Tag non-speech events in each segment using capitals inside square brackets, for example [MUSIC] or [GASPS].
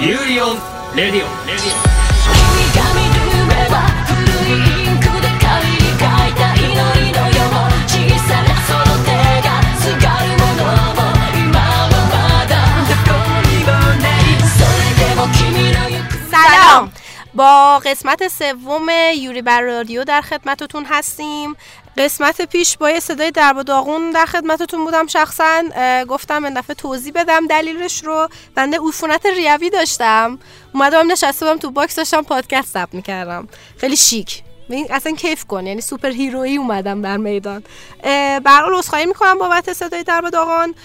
ユーリオンレディオンレディオン君が見る目は古いインクで紙に書いた祈りのよう小さなその手がすがるものも今はまだどこにもないそれでも君の行く سلام با قسمت سوم یوری بر رادیو در خدمتتون هستیم قسمت پیش با یه صدای درب و داغون در خدمتتون بودم شخصا گفتم این دفعه توضیح بدم دلیلش رو. بنده عفونت ریوی داشتم. اومدم نشسته بودم تو box داشتم پادکست ضبط می‌کردم. خیلی شیک. ببین اصلا کیف کن یعنی superhero یی اومدم در میدان. اه، به هر حال عذرخواهی می‌کنم بابت صدای درب و داغان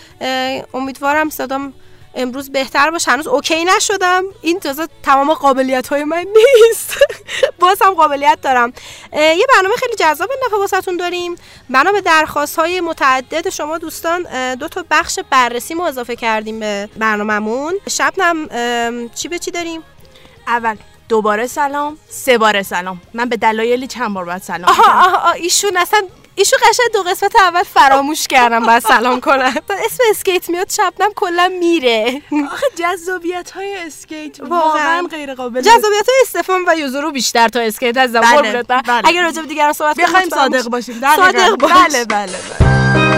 امیدوارم صدام امروز بهتر باشه. هنوز اوکی نشدم. این تازه تمام قابلیت های من نیست. [LAUGHS] باز هم قابلیت دارم. یه برنامه خیلی جذاب دفعه واسهتون داریم. بنا به درخواست های متعدد شما دوستان دو تا بخش بررسی ما اضافه کردیم به برنامهمون. شبنم چی به چی داریم؟ اول دوباره سلام سه بار سلام. من به دلایلی چند بار باید سلام آها. آها آها، ایشون اصلا ایشون قشنگ دو قسمت اول فراموش کردم باید سلام کنم اسم اسکیت میاد شبنم کلا میره آخه جذابیت های اسکیت واقعاً. غیر قابل جذابیت های استفان و یوزورو بیشتر تا اسکیت از بله، قربونت برم. بله. اگر راجع به دیگران صحبت کنیم صادق. باشیم صادق. باش. بله بله بله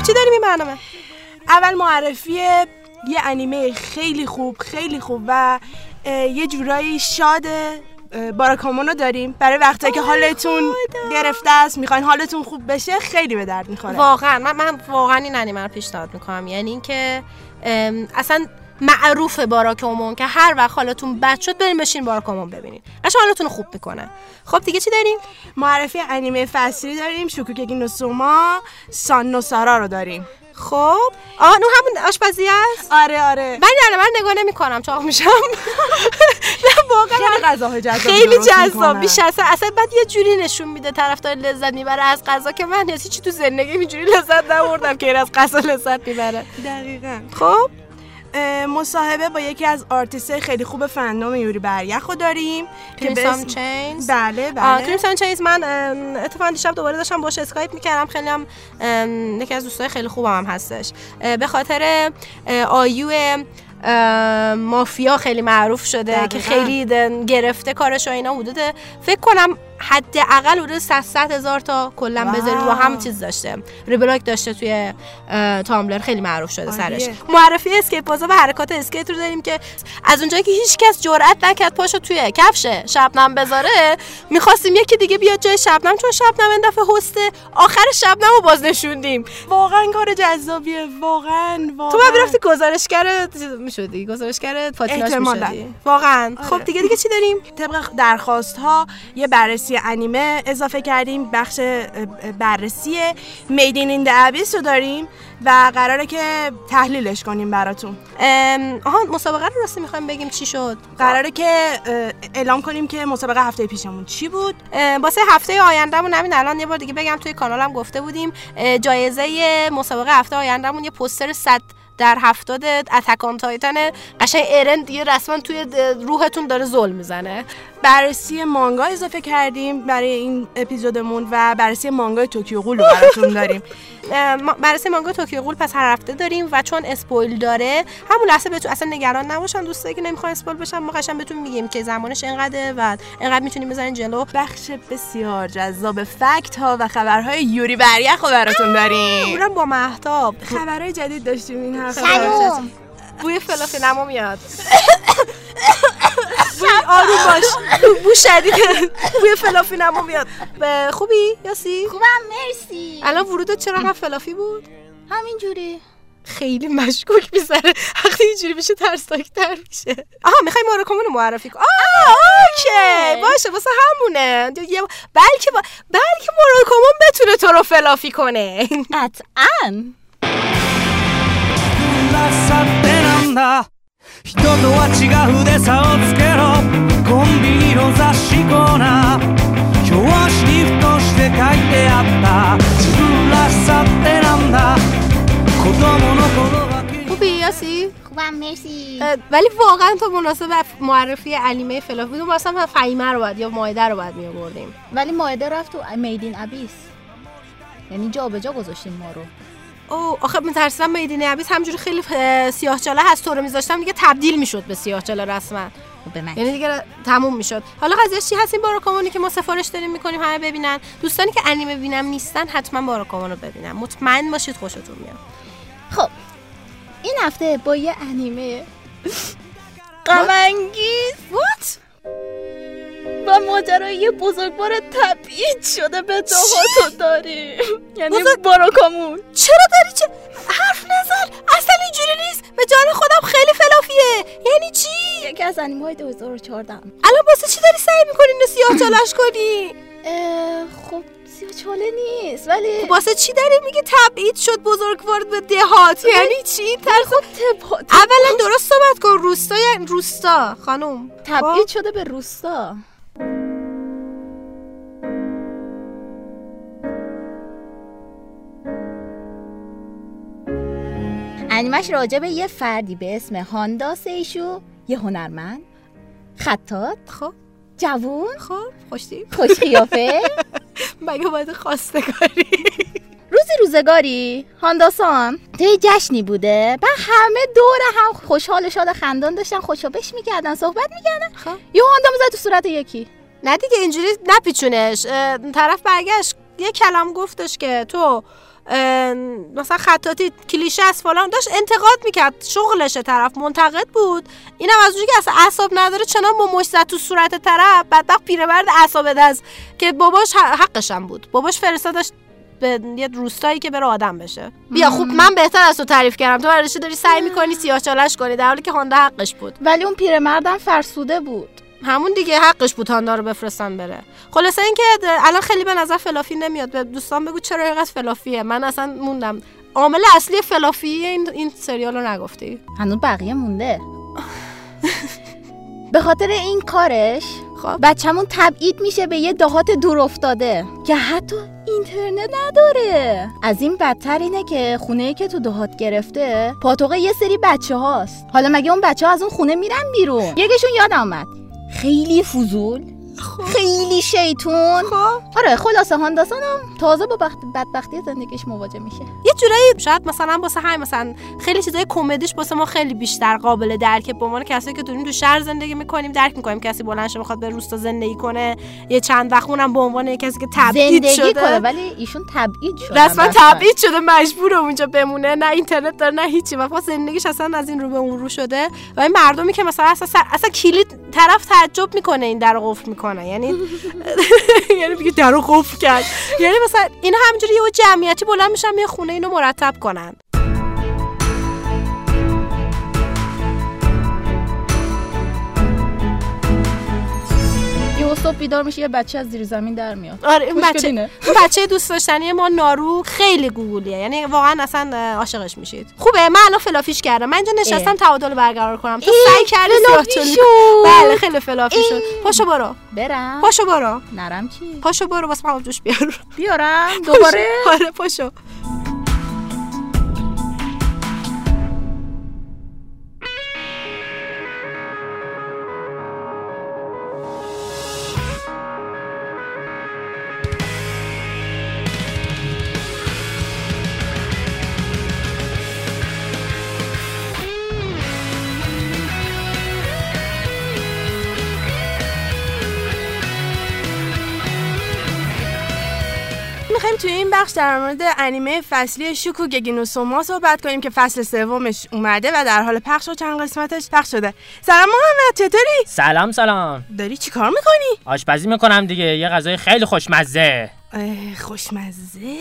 خب چی داریم این برنامه؟ اول معرفی یه انیمه خیلی خوب خیلی خوب و یه جورایی شاد اه، باراکامونو داریم. برای وقتی که حالتون گرفته است می‌خواین حالتون خوب بشه خیلی به درد می‌خوره. واقعا من, من واقعا این انیمه رو پیشنهاد می‌کنم. یعنی اینکه اصلا معروف باراکومون که هر وقت حالتون بد شد بریم بشین باراکومون ببینین قشنگ حالتون خوب می‌کنه. خب دیگه چی داریم؟ معرفی انیمه فصلی داریم Shokugeki no Soma San no Sara رو داریم. خب. آه اون همون آشپزی است آره آره. من نه من نگاه نمی کنم چاق میشم. [LAUGHS] نه واقعا خیلی غذاهای جذاب خیلی جذاب. بیش اصلا اصلا بعد یه جوری نشون میده طرفدار لذت می‌بره از غذا که من هیچ چی تو زندگی اینجوری لذت نبردم که این از غذا لذت می‌بره. دقیقا. خب. مصاحبه با یکی از آرتیست خیلی خوب fandom یوری بر یخو داریم که به Crimson اسم- Chains بله بله. Crimson Chains من اتفاقا دیشب دوباره داشتم باش اسکایپ می‌کردم. خیلی هم یکی از دوستای خیلی خوبم هم هستش. به خاطر AU مافیا خیلی معروف شده دقیقاً. که خیلی گرفته کارش و اینا حدود فکر کنم حداقل حدود 100 100 هزار تا کلا. بذاری رو هم چیز داشته. reblog داشته توی Tumblr. خیلی معروف شده. سرش. معرفی اسکیت بازا و حرکات اسکیت رو داریم که از اونجایی که هیچ کس جرئت نکرد پاشو توی کفش شبنم بذاره می‌خواستیم یکی دیگه بیاد جای شبنم چون شبنم این دفعه هسته آخر شبنم رو باز نشوندیم. واقعا کار جذابیه. واقعا واقعا. تو می‌رفتی گزارشگر می‌شدی. گزارشگر پاتیناژ احتمالاً. می‌شدی واقعا آره. خب دیگه دیگه چی داریم؟ طبق درخواست ها یه بررسی انیمه اضافه کردیم بخش بررسی میدین این ابیس رو داریم و قراره که تحلیلش کنیم براتون. آها مسابقه رو راستی می‌خوایم بگیم چی شد؟ قراره که اعلام کنیم که مسابقه هفته پیشمون چی بود. واسه هفته آیندهمون همین الان یه بار دیگه بگم توی کانالم گفته بودیم جایزه مسابقه هفته آیندهمون یه پوستر 100 در هفتاد Attack on Titan قشنگ ارن دیگه رسما توی روحتون داره زل می‌زنه. بررسی مانگا اضافه کردیم برای این اپیزودمون و بررسی مانگای Tokyo Ghoul رو براتون [LAUGHS] داریم. بررسی مانگا Tokyo Ghoul پس هر هفته داریم و چون spoil داره همون لحظه بهتون اصلا نگران نباشن دوستایی که نمی‌خوان spoil بشن ما قشنگ بهتون میگیم که زمانش اینقدره و اینقدر می‌تونیم بزنین جلو. بخش بسیار جذاب fact ها و خبرهای یوری بر یخ رو براتون داریم. اونم با مهتاب خبرهای جدید داشتیم این هفته. بوی فلافل نما میاد. [LAUGHS] آروم باش. [LAUGHS] بو شدید. بوی فلافی نما میاد خوبی یاسی؟ خوبم مرسی. الان ورودت چرا هم فلافی بود؟ همینجوری. خیلی مشکوک می‌ذاره وقتی اینجوری میشه ترسناکتر میشه. آها می‌خوای ما رو معرفی کن. آه اوکی. باشه واسه همونه. بلکه با... بلکه ماراکومون بتونه تو رو فلافی کنه. قطعا 人とは違うで差をつけろコンビニの雑誌コーナー表紙にふとして書いてあった自分らしさってなんだ子供の頃は気に خوبی یاسی خوبم خوبم مرسی اه، ولی واقعا تو مناسب معرفی انیمه فلافی بود مثلا فهیمه رو باید یا مایده رو باید میآوردیم ولی ماعده رفت تو میدین ابیس یعنی جا به جا گذاشتین ما رو او آخه میترسیدم میدین عبیس همجوری خیلی سیاه چاله هست تو رو میذاشتم دیگه تبدیل می‌شد به سیاه چاله رسما. خب یعنی دیگه تموم می‌شد. حالا قضیه چی هست؟ این باراکامونی که ما سفارش داریم می‌کنیم همه ببینن. دوستانی که انیمه ببینن نیستن حتما باراکامون رو ببینن. مطمئن باشید خوشتون میاد. خب این هفته با یه انیمه. [LAUGHS] غمانگیز. وات و ماجرای بزرگوار تبعید شده به دهاتو داریم یعنی باراکامون. چرا داری؟ چه حرف نزن. اصلا اینجوری نیست. به جان خودم خیلی فلافیه. یعنی چی؟ یکی از انیمه های 2014 الان واسه چی داری سعی می‌کنی اینو سیاه چالش کنی؟ خب سیاه چاله نیست ولی واسه چی داری میگه تبعید شد بزرگوار به دهات؟ یعنی چی؟ ترس تبا اولا درست صحبت کن روستا یا روستا خانم. تبعید شده به روستا. انیمش راجع به یه فردی به اسم هاندا سیشو یه هنرمند. خطات خب. جوون. خب خوشی خوش قیافه. [LAUGHS] مگه باید خواستگاری؟ [LAUGHS] روزی روزگاری هانداسان توی جشنی بوده. و همه دور هم خوشحال و شاد خندان داشتن خوشابش می‌کردن صحبت می‌کردن. خب. یه هاندا می‌زد تو صورت یکی. نه دیگه اینجوری نپیچونش. طرف برگشت یه کلام گفتش که تو مثلا خطاطی کلیشه از فلان داشت انتقاد می‌کرد. شغلشه طرف منتقد بود. اینم از اونجایی که اصلا اعصاب نداره چنان با مشت تو صورت طرف. بدبخت پیرمرد اعصاب از که باباش حقش هم بود. باباش فرستادش به یه روستایی که بره آدم بشه. بیا خوب من بهتر از تو تعریف کردم. تو برای داری سعی می‌کنی سیاه چالش کنی؟ در حالی که هاندا حقش بود. ولی اون پیرمردم فرسوده بود. همون دیگه حقش بود هاندا رو بفرستن بره. خلاصه اینکه الان خیلی به نظر فلافی نمیاد. به دوستان بگو چرا اینقدر فلافیه. من اصلا موندم. عامل اصلی فلافی این این سریال رو نگفتی. هنوز بقیه مونده. به خاطر این کارش خب. بچه‌مون تبعید میشه به یه دهات دور افتاده که حتی اینترنت نداره. از این بدتر اینه که خونه که تو دهات گرفته پاتوق یه سری بچه هاست حالا مگه اون بچه ها از اون خونه میرن بیرون؟ یکیشون یادم اومد. خیلی فضول. خیلی شیطون. خب. آره خلاصه هانداسانم تازه با بخت بدبختی زندگیش مواجه میشه. یه جورایی شاید مثلا واسه همین مثلا خیلی چیزای کمدیش واسه ما خیلی بیشتر قابل درکه به عنوان کسایی که داریم تو شهر زندگی می‌کنیم درک می‌کنیم کسی بلند بخواد به روستا زندگی کنه یه چند وقت اونم به عنوان کسی که تبعید زندگی شده. کنه ولی ایشون تبعید شده. رسما تبعید شده مجبور اونجا بمونه. نه اینترنت داره نه هیچی. و فقط زندگیش اصلا از این رو به اون رو شده. و این مردمی که مثلا اصلا, اصلا کلید طرف تعجب می‌کنه این در قفل می‌کنه. یعنی [LAUGHS] یعنی میگه در رو قفل کرد. یعنی مثلا اینا همینجوری یه جمعیتی بلند میشن یه خونه اینو مرتب کنن. یه صبح بیدار میشه یه بچه از زیر زمین در میاد. آره این بچه اینه. این [LAUGHS] بچه دوست داشتنی ما نارو خیلی گوگولیه. یعنی واقعا اصلا عاشقش میشید. خوبه من الان فلافیش کردم. من اینجا نشستم. تعادل برقرار کنم. تو سعی کردی شد. بله خیلی فلافی شد. پاشو برو. برم. پاشو برو. نرم چی؟ پاشو برو واسه جوش بیار. بیارم [LAUGHS] دوباره؟ آره پاشو. بخش در مورد انیمه فصلی شوکو گگینو سوما صحبت کنیم که فصل سومش اومده و در حال پخش و چند قسمتش پخش شده. سلام محمد چطوری؟ سلام سلام. داری چی کار می‌کنی؟ آشپزی می‌کنم دیگه یه غذای خیلی خوشمزه. خوشمزه؟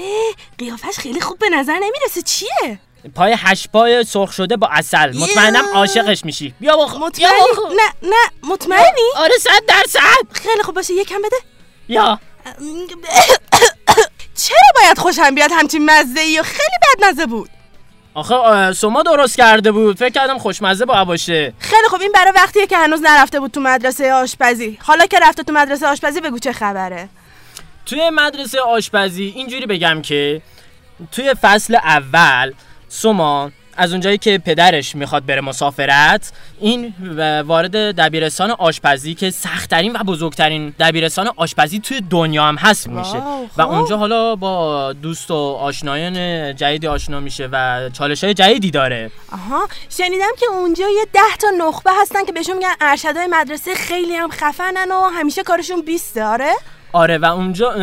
قیافش خیلی خوب به نظر نمی‌رسه چیه؟ پای هشت پای سرخ شده با اصل مطمئنم عاشقش میشی. بیا بخ بیا مطمئنی؟ نه نه مطمئنی؟ آره صد درصد. خیلی خوب باشه یکم بده. یا. چرا باید خوشم بیاد همچین مزه ای و خیلی بد مزه بود؟ آخه سما درست کرده بود. فکر کردم خوشمزه با باشه خیلی خوب این برای وقتیه که هنوز نرفته بود تو مدرسه آشپزی. حالا که رفته تو مدرسه آشپزی بگو چه خبره. توی مدرسه آشپزی اینجوری بگم که توی فصل اول سما از اونجایی که پدرش می‌خواد بره مسافرت این وارد دبیرستان آشپزی که سختترین و بزرگترین دبیرستان آشپزی توی دنیا هم هست میشه. و خب. اونجا حالا با دوست و آشنایان جدیدی آشنا میشه و چالش های جدیدی داره. آها شنیدم که اونجا یه ده تا نخبه هستن که بهشون میگن ارشدای مدرسه خیلی هم خفنن و همیشه کارشون بیسته آره؟ آره و اونجا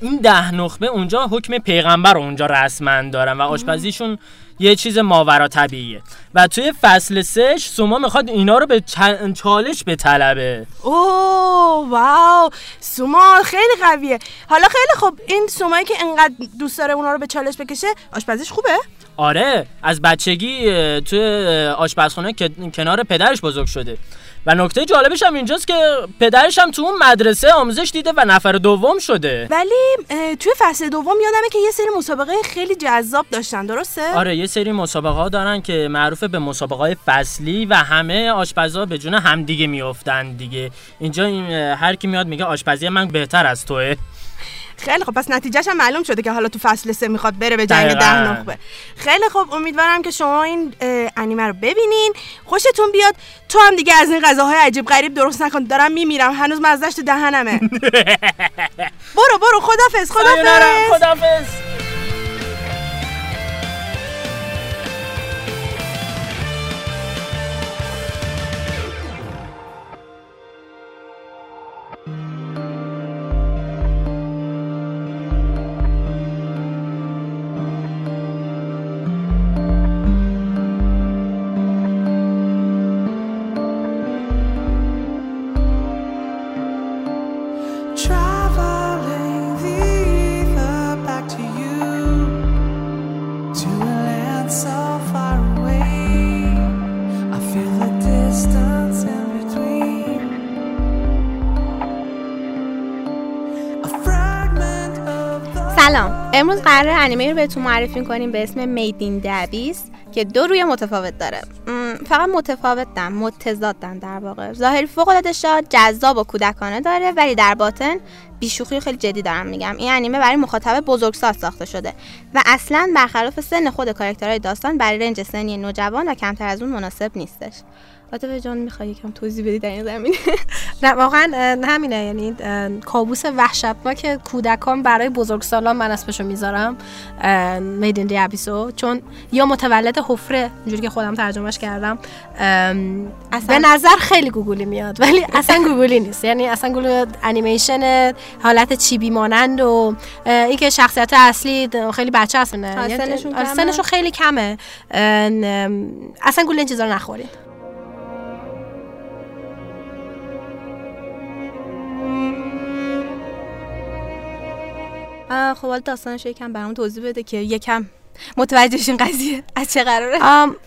این ده نخبه اونجا حکم پیغمبر رو اونجا رسما دارن و آشپزیشون یه چیز ماورا طبیعیه. و توی فصل سهش سوما می‌خواد اینا رو به چالش به طلبه اوه واو. سوما خیلی قویه. حالا خیلی خوب. این سومایی که انقدر دوست داره اونا رو به چالش بکشه آشپزیش خوبه؟ آره از بچگی توی آشپزخونه کنار پدرش بزرگ شده. و نکته جالبش هم اینجاست که پدرش هم تو اون مدرسه آموزش دیده و نفر دوم شده. ولی توی فصل دوم یادمه که یه سری مسابقه خیلی جذاب داشتن درسته؟ آره یه سری مسابقه ها دارن که معروف به مسابقه های فصلی و همه آشپزا به جون همدیگه میافتن دیگه. اینجا این هر کی میاد میگه آشپزی من بهتر از توه. خیلی خب پس نتیجهش هم معلوم شده که حالا تو فصل سه می‌خواد بره به جنگ. ده نخبه. خیلی خب امیدوارم که شما این انیمه رو ببینین. خوشتون بیاد. تو هم دیگه از این غذاهای عجیب غریب درست نکن. دارم میمیرم. هنوز مزدش تو دهنمه. [LAUGHS] برو برو. خدافظ خدافظ. خدافز امروز قرار انیمه رو بهتون معرفی کنیم به اسم میدین دبیس که دو روی متفاوت داره. فقط متفاوتن متضادن در واقع. ظاهری فوق العاده شاد جذاب و کودکانه داره ولی در باطن بیشوخی خیلی جدی دارم میگم. این انیمه برای مخاطب بزرگسال ساخته شده و اصلا برخلاف سن خود کاراکترهای داستان برای رنج سنی نوجوان و کمتر از اون مناسب نیستش. عاطفه جان می‌خوای یکم توضیح بدی در این زمینه؟ [LAUGHS] نه واقعا همینه. یعنی کابوس وحشتناک کودکان برای بزرگسالان من اسمشو می‌ذارم Made in the Abyss و چون یا متولد حفره اینجوری که خودم ترجمهش کردم ام، به نظر خیلی گوگولی میاد ولی [LAUGHS] اصلا گوگولی نیست. یعنی اصلا گول انیمیشن حالت chibi مانند و اه، اینکه شخصیت اصلی خیلی بچه هستن آه، سنشون خیلی کمه. اصلا گول این چیزا رو نخورید. خب حالا داستانش یکم برام توضیح بده که یکم متوجه شین قضیه. از چه قراره؟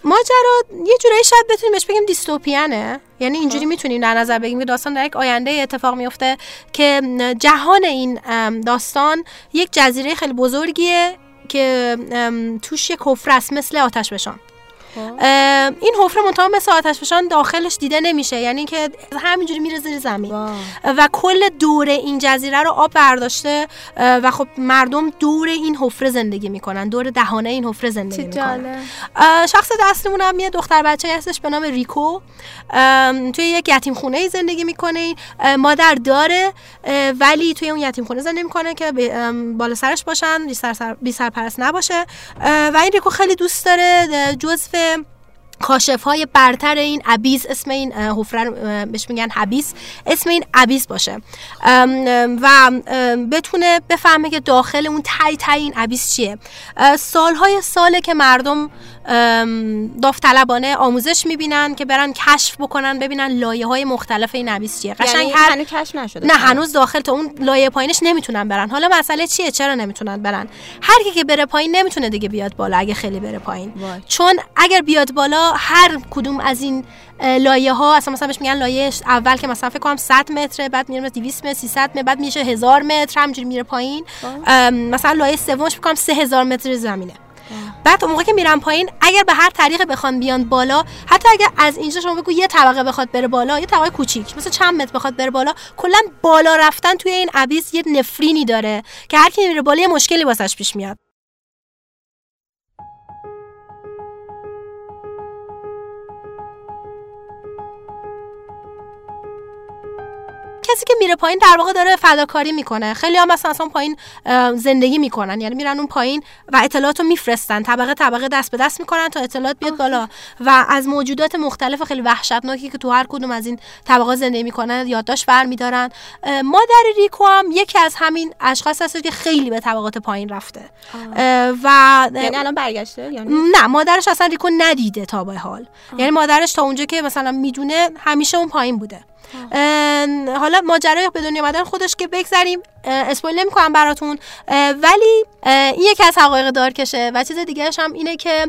ماجرا یه جورایی شاید بتونیم بهش بگیم دیستوپیانه. یعنی اینجوری می‌تونیم در نظر بگیریم که داستان در یک آینده اتفاق میفته که جهان این داستان یک جزیره خیلی بزرگیه که توش یک حفره است مثل آتش بشان این حفره منتها مثل آتش فشان داخلش دیده نمیشه. یعنی که همینجوری میره زیر زمین. و کل دور این جزیره رو آب برداشته و خب مردم دور این حفره زندگی می‌کنن. دور دهانه این حفره زندگی می‌کنن. شخص اصلیمون هم یه دختر بچه هستش به نام ریکو. توی یک یتیم خونه ای زندگی می‌کنه. مادر داره ولی توی اون یتیم خونه زندگی می‌کنه که بالا سرش باشن بی سر بی سرپرست نباشه. و این ریکو خیلی دوست داره جزو کاشف های برتر این ابیز اسم این حفره بهش میگن حبیس اسم این ابیز باشه. و بتونه بفهمه که داخل اون تای تای این ابیز چیه. سالهای ساله که مردم داوطلبانه آموزش می‌بینن که برن کشف بکنن ببینن لایه های مختلف این ابیز چیه. قشنگ یعنی هر هنوز کشف نشده نه هنوز داخل تا اون لایه پایینش نمی‌تونن برن. حالا مسئله چیه؟ چرا نمی‌تونن برن؟ هر کی که بره پایین نمی‌تونه دیگه بیاد بالا اگه خیلی بره پایین. وای. چون اگر بیاد بالا هر کدوم از این لایه ها اصلا مثلا بهش میگن لایه اول که مثلا فکر کنم 100 متره بعد میره 200 متر 300 متر بعد میشه 1000 متر همینجوری میره پایین. مثلا لایه سومش فکر کنم 3000 متر زمینه. بعد اون موقع که میرن پایین اگر به هر طریق بخوان بیان بالا حتی اگر از اینجا شما بگو یه طبقه بخواد بره بالا یه طبقه کوچیک مثلا چند متر بخواد بره بالا کلا بالا رفتن توی این ابیس یه نفرینی داره که هر کی میره بالا یه مشکلی واسش پیش میاد. کسی که میره پایین در واقع داره فداکاری می‌کنه. خیلی هم مثلا اصلا پایین زندگی می‌کنن. یعنی میرن اون پایین و اطلاعات رو میفرستن. طبقه طبقه دست به دست می‌کنن تا اطلاعات بیاد بالا. و از موجودات مختلف خیلی وحشتناکی که تو هر کدوم از این طبقات زندگی می‌کنن یادداشت برمیدارن. مادر ریکو هم یکی از همین اشخاص هست که خیلی به طبقات پایین رفته. و یعنی الان برگشته یعنی نه؟ مادرش اصلا ریکو ندیده تا به حال. یعنی مادرش تا اونجا که مثلا می‌دونه همیشه اون پایین بوده. حالا ماجرای به دنیا آمدن خودش که بگذریم. اسپویل نمی‌کنم براتون. ولی این یکی از حقایق دارکشه و چیز دیگهش هم اینه که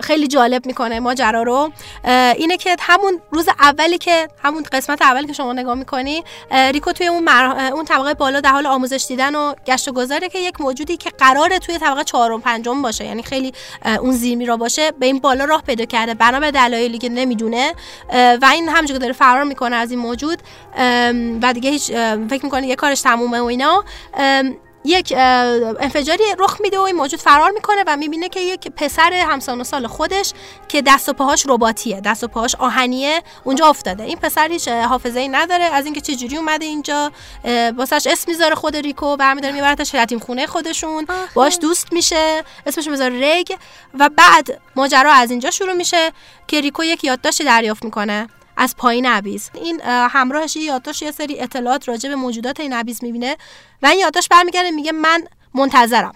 خیلی جالب می‌کنه ماجرا رو. اینه که همون روز اولی که همون قسمت اولی که شما نگاه می‌کنی ریکو توی اون, مر... اون طبقه بالا در حال آموزش دیدن و گشت و گذاره که یک موجودی که قراره توی طبقه چهارم پنجم باشه یعنی خیلی اون زیرمی را باشه به این بالا راه پیدا کرده. بنا به دلایلی که نمی‌دونه. و این همونجوری داره فرار می‌کنه از این موجود و دیگه هیچ فکر می‌کنه یه کارش تمومه و اینا. یک انفجاری رخ میده و این موجود فرار می‌کنه و می‌بینه که یک پسر همسان و سال خودش که دست و پاهاش رباتیه دست و پاهاش آهنیه اونجا افتاده. این پسر هیچ حافظه ای نداره. از اینکه چه جوری اومده اینجا واسش اسم می‌ذاره خود ریکو برمیداره میبرتش یتیم خونه خودشون. باش دوست میشه. اسمش می‌ذاره رگ. و بعد ماجرا از اینجا شروع میشه که ریکو یک یادداشت دریافت می‌کنه. از پایین عبیز این اه، همراهش یه یادداشت یه سری اطلاعات راجع به موجودات این عبیز می‌بینه و این یادداشت برمیگرده میگه من منتظرم.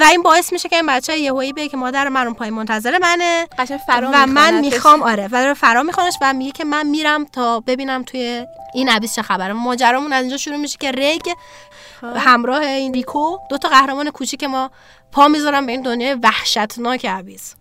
و این باعث میشه که این بچه یهویی بگه که مادر من اون پایین منتظر منه فرا و من. می‌خوام آره و فرا میخوانش و میگه که من میرم تا ببینم توی این عبیس چه خبره. ماجرامون از اینجا شروع میشه که رگ همراه این ریکو دو تا قهرمان کوچیک ما پا می‌ذارن به این دنیای وحشتناک عبیس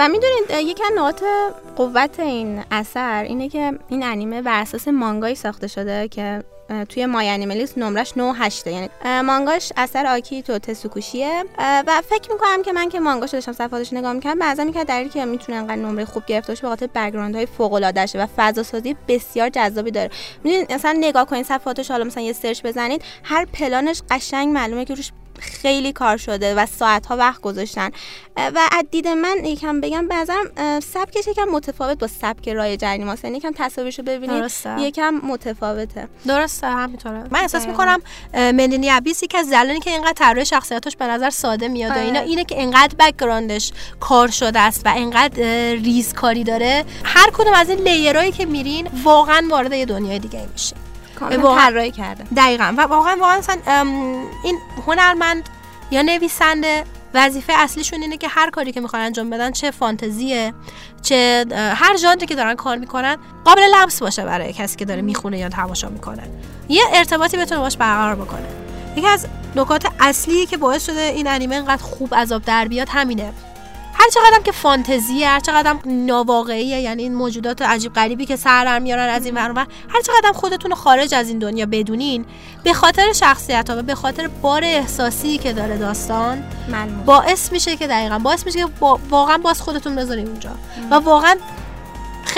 و می‌دونید یکی از نقاط قوت این اثر اینه که این انیمه بر اساس مانگایی ساخته شده که توی MyAnime نمرش 9 8 یعنی مانگاش اثر آکیتو تسوکوشیه. اه، و فکر می‌کنم که من که مانگاش داشتم صفحاتش نگاه می‌کردم بعضا می‌کرد دلیلی که می‌تونه انقدر نمره خوب گرفته باشه به خاطر background های فوق العاده و فضا سازی بسیار جذابی داره. می‌دونید مثلا نگاه کنید صفحاتش حالا مثلا یه search بزنید هر پلانش قشنگ معلومه که روش خیلی کار شده و ساعت ها وقت گذاشتن و از دید من یکم بگم به نظرم اه، سبکش یکم متفاوت با سبک رایج انیماس یعنی یکم تصاویرشو ببینید درسته. یکم متفاوته درسته همینطوره من احساس. می‌کنم Made in Abyss یکی از دلایلی که اینقدر طراحی شخصیتاش به نظر ساده میاد و آره. اینا اینه که انقدر background ش کار شده است و انقدر اه، ریزکاری داره هر کدوم از این layer ایی که میرین واقعا وارد یه دنیای دیگه میشه کاملا طراحی کرده. دقیقا. و واقعا واقعا مثلا این هنرمند یا نویسنده وظیفه اصلیشون اینه که هر کاری که می‌خوان انجام بدن چه فانتزیه چه هر ژانری که دارن کار می‌کنن قابل لمس باشه برای کسی که داره می‌خونه یا تماشا می‌کنه. یه ارتباطی بتونه باش برقرار بکنه. یکی از نکات اصلی که باعث شده این انیمه اینقدر خوب عذاب در بیاد همینه. هر چقدر که فانتزیه هر چقدر ناواقعیه یعنی این موجودات عجیب غریبی که سر میارن از این ور هر چقدر خودتون رو خارج از این دنیا بدونین به خاطر شخصیت ها و به خاطر بار احساسی که داره داستان باعث میشه که دقیقا باعث میشه که با- واقعا باز خودتون بذارین اونجا. و واقعا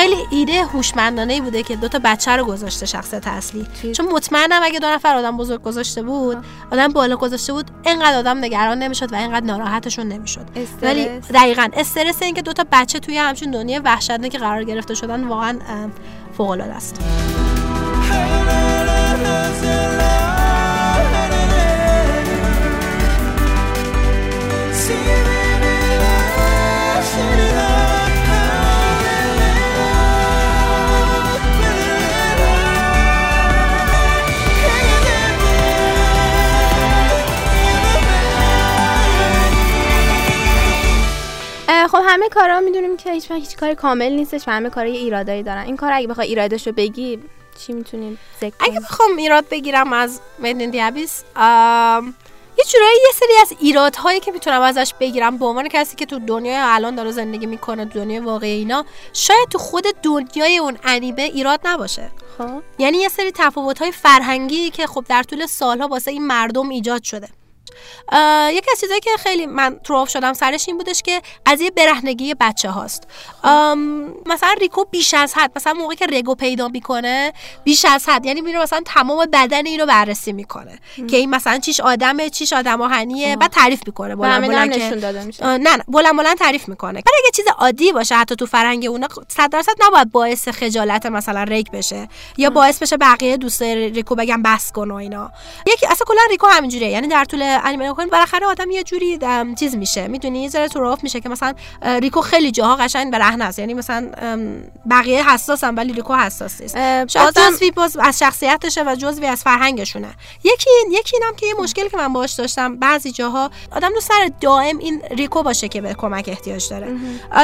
خیلی ایده هوشمندانه ای بوده که دوتا بچه رو گذاشته شخصیت اصلی چی؟ چون مطمئنم اگه دو نفر آدم بزرگ گذاشته بود آدم بالا گذاشته بود اینقدر آدم نگران نمی‌شد و اینقدر ناراحتشون نمی‌شد ولی. دقیقا استرس این که دوتا بچه توی همچین دنیای وحشتناکی قرار گرفته شدن واقعا فوق العاده است خب همه کارا می‌دونیم که هیچ هیچ کاری کامل نیستش و همه کارا یه ایرادایی دارن. این کار اگه بخوای ایرادش رو بگی چی می‌تونیم ذکر اگه بخوام ایراد بگیرم از مدین دیابیس یه جورایی یه سری از ایرادهایی که می‌تونم ازش بگیرم. به عنوان کسی که تو دنیای الان داره زندگی می‌کنه دنیای واقعی اینا شاید تو خود دنیای اون انیمه ایراد نباشه. خب. یعنی یه سری تفاوت‌های فرهنگی که خب در طول سالها واسه این مردم ایجاد شده. یکی از چیزایی که خیلی من تروف شدم سرش این بودش که قضیه برهنگی بچه هاست. مثلا ریکو بیش از حد مثلا موقعی که رگو پیدا می‌کنه بیش از حد یعنی میره مثلا تمام بدن اینو بررسی می‌کنه. که این مثلا چیش آدمه چیش آدم آهنیه بعد تعریف می‌کنه بلند بلند نه نه بلند بلند تعریف می‌کنه. ولی اگه چیز عادی باشه حتی تو فرهنگ اونا صد درصد نباید باعث خجالت مثلا ریک بشه یا باعث بشه بقیه دوست ریکو بگن بس کن و اینا. یکی اصلا کلا ریکو همینجوریه یعنی در طول انیمه نگاه کنید بالاخره آدم یه جوری چیز میشه. می‌دونی؟ یه ذره تو میشه که مثلا ریکو خیلی جاها قشنگ برهنه است یعنی مثلا بقیه حساسن ولی ریکو حساس نیست. شاید جزوی باز از شخصیتشه و جزوی از فرهنگشونه. یکی یکی اینم که یه مشکلی که من باهاش داشتم بعضی جاها آدم دوست داره دائم این ریکو باشه که به کمک احتیاج داره.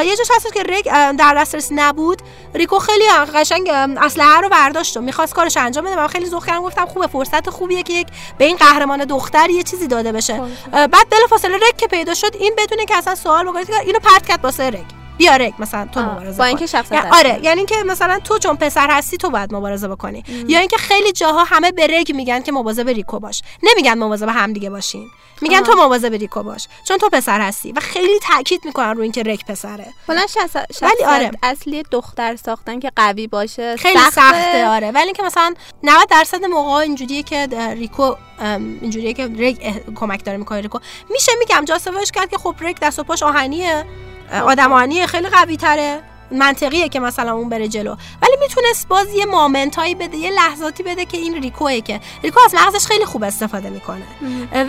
یه جاش هست که ریک در دسترس نبود. ریکو خیلی قشنگ اسلحه رو برداشت و می‌خواست کارش انجام بده. من خیلی ذوق کردم گفتم خوبه فرصت خوبیه که یک به این قهرمان دختر یه چیزی داده بشه. اه، بعد بلافاصله ریک که پیدا شد این بدونه که اصلا سوال بکنید اینو پرت کرد واسه ریک بیا ریک مثلا تو مبارزه با. اینکه شخصیت یعنی-. آره یعنی اینکه مثلا تو چون پسر هستی تو باید مبارزه بکنی. یا اینکه خیلی جاها همه به رگ میگن که مواظب ریکو باش. نمیگن مواظب هم دیگه باشین میگن تو مواظب ریکو باش. چون تو پسر هستی و خیلی تاکید می‌کنن رو اینکه رگ پسره. کلا شخص- ولی آره. اصلی دختر ساختن که قوی باشه خیلی سخته, آره. ولی اینکه مثلا 90 درصد موقع اینجوریه که ریکو اینجوریه که رگ کمک داره می‌کنه ریکو. میشه میگم جاستفایش کرد که خب رگ دست و پاش آهنیه. آدم آهنیه خیلی قوی تره. منطقیه که مثلا اون بره جلو. ولی می‌تونست باز یه مامنت هایی بده یه لحظاتی بده که این ریکوه که ریکو از مغزش خیلی خوب استفاده می‌کنه.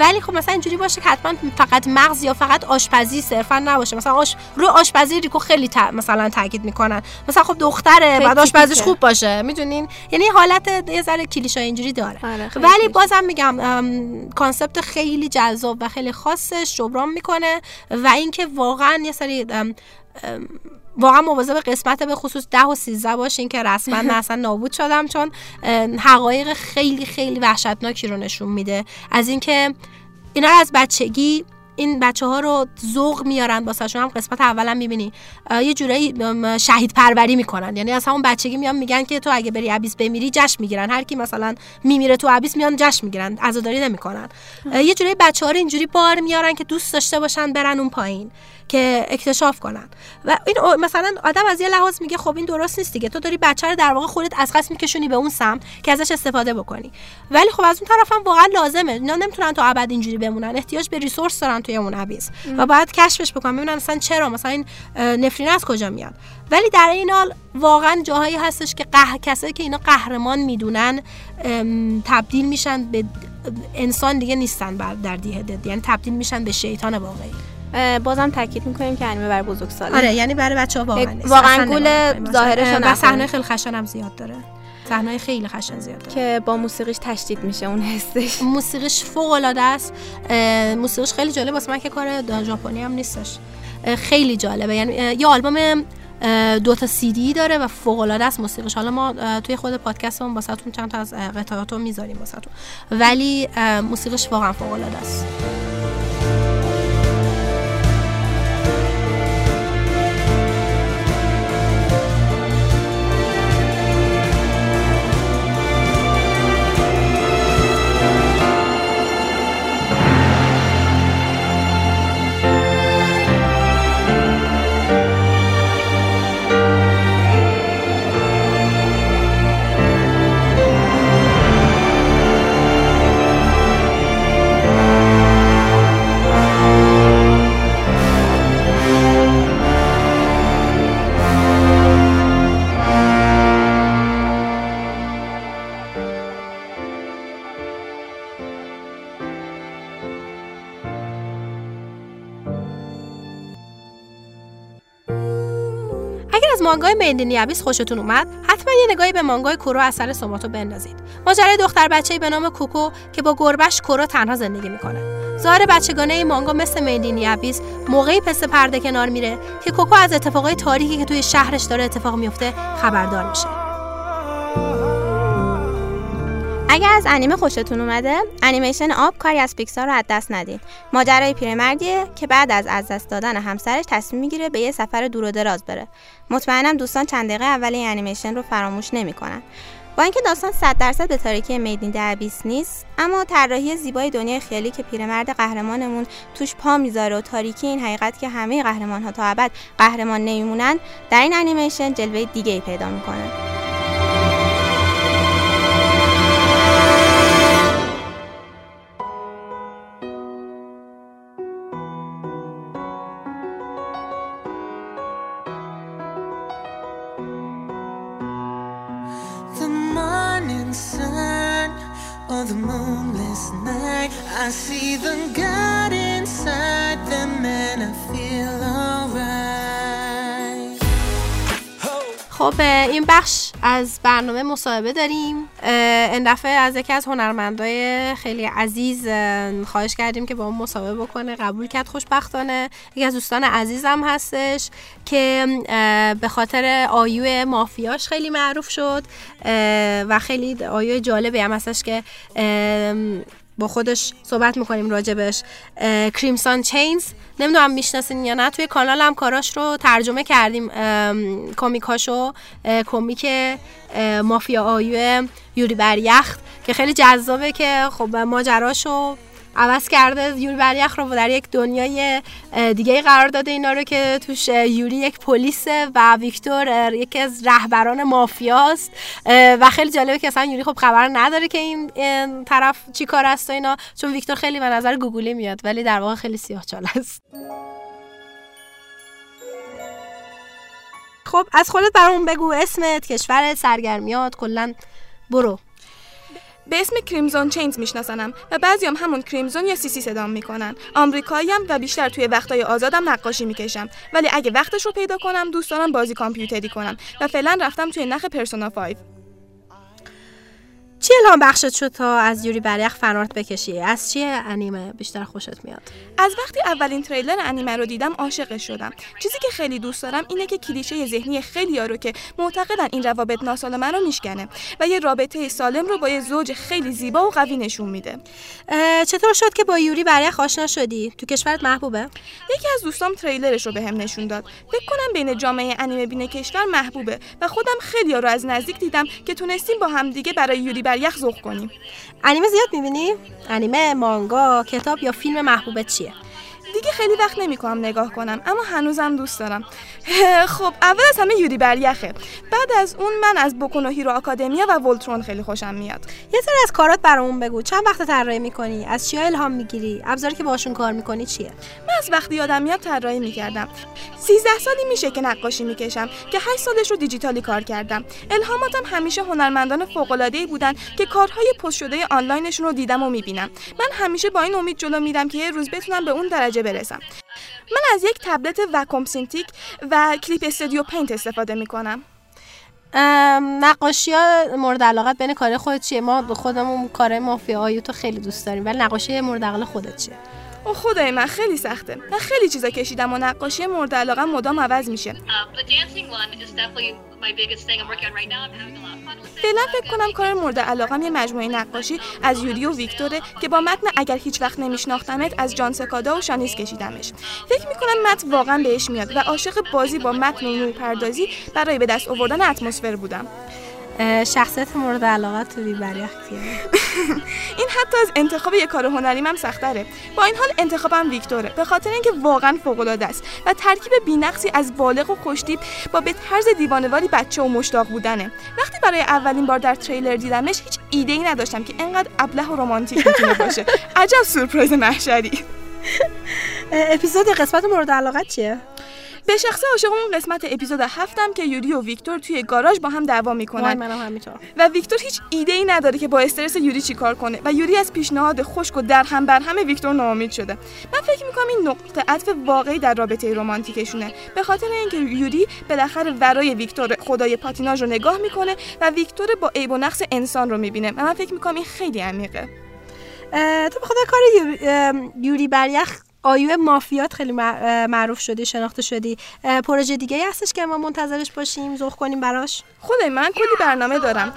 ولی خب مثلا اینجوری باشه که حتما فقط مغز یا فقط آشپزی صرفا نباشه. مثلا آش... روی آشپزی ریکو خیلی تا... مثلا تاکید می‌کنن. مثلا خب دختره بعد آشپزیش. خوب باشه. می‌دونین؟ یعنی حالت یه ذره کلیشه اینجوری داره. آره، ولی. بازم میگم ام، concept خیلی جذاب و خیلی خاصش جبران می‌کنه و اینکه واقعا یه سری ام، واقعا مواظب قسمت به خصوص ده و 13 باشین که رسما من اصلا نابود شدم چون حقایق خیلی خیلی وحشتناکی رو نشون میده. از اینکه اینا از بچگی این بچه ها رو ذوق میارن واسه هم قسمت اولم می‌بینی یه جورایی شهید پروری می‌کنن. یعنی از همون بچگی میان میگن که تو اگه بری ابیس بمیری جشن می‌گیرن. هر کی مثلا میمیره تو ابیس میان جشن می‌گیرن. عزاداری نمی‌کنن. یه جورایی بچه ها رو اینجوری بار میارن که دوست داشته باشن برن اون پایین. که اکتشاف کنن. و این مثلا آدم از یه لحاظ میگه خب این درست نیست دیگه. تو داری بچه رو در واقع خودت از قصد میکشونی به اون سمت که ازش استفاده بکنی. ولی خب از اون طرف هم واقعا لازمه. اینا نمی‌تونن تا ابد اینجوری بمونن. احتیاج به ریسورس دارن توی اون ابیس و باید کشفش بکنن. ببینن مثلا چرا؟ مثلا این نفرین از کجا میاد؟ ولی در این حال واقعا جاهایی هستش که قه... کسایی که اینا قهرمان می‌دونن تبدیل میشن به انسان دیگه نیستن بر در دیه دد یعنی تبدیل میشن به شیطان واقعی. بازم تاکید می‌کنیم که انیمه برای بزرگ ساله. آره یعنی برای بچه ها واقعا واقعا. گول. ظاهرش و. صحنه خیلی خشن هم زیاد داره. صحنه خیلی خشن زیاد داره. که با موسیقیش تشدید میشه اون حسش. موسیقیش فوق العاده است موسیقیش خیلی جالب واسه من که کار ژاپنی هم نیستش. خیلی جالبه. یعنی یه آلبوم دو تا سی دی داره و فوق العاده است موسیقیش. حالا ما توی خود پادکستمون واسهتون چند تا از اه، قطعات رو می‌ذاریم واسهتون ولی موسیقیش واقعا فوق العاده است. از مانگای میدنی ابیس خوشتون اومد؟ حتما یه نگاهی به مانگای کورو اثر سوماتو بندازید. ماجرای دختر بچه‌ای به نام کوکو که با گربش کورو تنها زندگی می‌کنه. ظاهر بچگانه این مانگا مثل میدینی ابیس موقعی پس پرده کنار میره که کوکو از اتفاقای تاریکی که توی شهرش داره اتفاق میفته خبردار میشه. اگر از انیمه خوشتون اومده انیمیشن آب کاری از پیکسار رو از دست ندید ماجرای پیرمردیه که بعد از از دست دادن همسرش تصمیم می‌گیره به یه سفر دور و دراز بره. مطمئنم دوستان چند دقیقه اول این انیمیشن رو فراموش نمی‌کنن. با اینکه داستان 100 درصد به تاریکی میدین در بیست نیست اما طراحی زیبای دنیای خیالی که پیرمرد قهرمانمون توش پا می‌ذاره و تاریکی این حقیقت که همه قهرمان ها تا ابد قهرمان نمیمونن در این انیمیشن جلوه دیگه ای پیدا می‌کنه. The moonless night. I see the God inside them and I feel خب این بخش از برنامه مصاحبه داریم. این دفعه از یکی از هنرمندای خیلی عزیز اه، خواهش کردیم که با اون مصاحبه بکنه قبول کرد خوشبختانه. یکی از دوستان عزیزم هستش که به خاطر آیو مافیاش خیلی معروف شد و خیلی آیو جالبی هم هستش که با خودش صحبت می‌کنیم راجبش. کریمسان چینز نمی‌دونم می‌شناسین یا نه. توی کانال هم کاراش رو ترجمه کردیم. کمیکاشو کمیک مافیا آیو یوری بریخت که خیلی جذابه که خب ماجراشو عوض کرده یوری بریخ رو در یک دنیای دیگه قرار داده اینا رو که توش یوری یک پلیسه و ویکتور یکی از رهبران مافیاست. و خیلی جالبه که اصلا یوری خب خبر نداره که این طرف چی کاره است و اینا چون ویکتور خیلی به نظر گوگولی میاد ولی در واقع خیلی سیاه است. خب از خودت برامون بگو اسمت کشورت سرگرمیات کلا برو. به اسم Crimson Chains میشناسنم و بعضیام همون Crimson یا CC صدام می‌کنن. آمریکاییم و بیشتر توی وقتای آزادم نقاشی می‌کشم. ولی اگه وقتش رو پیدا کنم دوست دارم بازی کامپیوتری کنم. و فعلا رفتم توی نخ Persona 5 چی الهام بخشت شد تا از یوری بریخ فنارت بکشی؟ از چیه انیمه بیشتر خوشت میاد؟ از وقتی اولین تریلر انیمه رو دیدم عاشقش شدم. چیزی که خیلی دوست دارم اینه که کلیشه ذهنی خیلی رو که معتقدن این روابط ناسالمه رو میشکنه و یه رابطه سالم رو با یه زوج خیلی زیبا و قوی نشون میده. چطور شد که با یوری بریخ آشنا شدی؟ تو کشورت محبوبه؟ یکی از دوستام تریلرش رو بهم نشون داد. فکر کنم بین جامعه انیمه بین کشور محبوبه و خودم خیلی رو از نزدیک دیدم که تونستیم با همدیگه برای یوری بر یخ ذوق کنیم. انیمه زیاد می‌بینی؟ انیمه مانگا کتاب یا فیلم محبوبت چیه؟ دیگه خیلی وقت نمی‌کنم نگاه کنم اما هنوزم دوست دارم. [LAUGHS] خب اول از همه یوری بر یخه بعد از اون من از بوکونو هیرو آکادمیا و ولترون خیلی خوشم میاد. یه سری از کارات برامون بگو. چند وقت طراحی می‌کنی؟ از چیا الهام می‌گیری؟ ابزاری که باشون کار می‌کنی چیه؟ من از وقتی یادم میاد طراحی می‌کردم. 13 سالی میشه که نقاشی می‌کشم که 8 سالش رو دیجیتالی کار کردم. الهاماتم همیشه هنرمندان فوق ای بودن که کارهای پست شده آنلاینشون رو دیدم و می‌بینم. من همیشه با این امید جلو میرم که یه روز بتونم به اون درجه برسم. من از یک تبلت Wacom Cintiq و Clip Studio Paint استفاده می‌کنم. نقاشی ها مورد علاقت بین کار خودت چیه؟ ما خودمون کار مافیاتو خیلی دوست داریم ولی نقاشی مورد علاقه خودت چیه؟ او خدای من خیلی سخته. من خیلی چیزا کشیدم و نقاشی مورد علاقه مدام عوض میشه. Uh. فعلا فکر کنم کار مورد علاقم یه مجموعه نقاشی از یوری و ویکتوره که با متن اگر هیچ وقت نمیشناختمت از جان سکادا و شانیز کشیدمش. فکر می‌کنم متن واقعا بهش میاد و عاشق بازی با متن و نورپردازی برای به دست آوردن اتمسفر بودم. شخصیت مورد علاقه تو بیبریخ کیه؟ [LAUGHS] این حتی از انتخاب یک کار هنریم هم سختره. با این حال انتخابم ویکتوره. به خاطر اینکه واقعا فوق العاده است و ترکیب بی‌نقصی از بالغ و خوشتیپ با به طرز دیوانه‌واری بچه و مشتاق بودنه. وقتی برای اولین بار در تریلر دیدمش هیچ ایده ای نداشتم که انقدر ابله و رمانتیک می‌تونه باشه. عجب سورپرایز محشری. [LAUGHS] اپیزود قسمت مورد علاقت چیه؟ به شخصه عاشق اون قسمت اپیزود هفتم که یوری و ویکتور توی گاراژ با هم دعوا می‌کنن. منم همینطور. و ویکتور هیچ ایده ای نداره که با استرس یوری چیکار کنه و یوری از پیشنهاد خشک و در هم بر همه ویکتور ناامید شده. من فکر می‌کنم این نقطه عطف واقعی در رابطه رمانتیکشونه. به خاطر اینکه یوری بالاخره ورای ویکتور خدای پاتیناژ رو نگاه می‌کنه و ویکتور با عیب و نقص انسان رو می‌بینه. و من فکر می‌کنم این خیلی عمیقه. تو بخاطر کار یوری, اه، یوری بریخ آیو مافیات خیلی معروف شدی شناخته شدی. پروژه دیگه ای هستش که ما منتظرش باشیم ذوق کنیم براش؟ خدای من کلی برنامه دارم.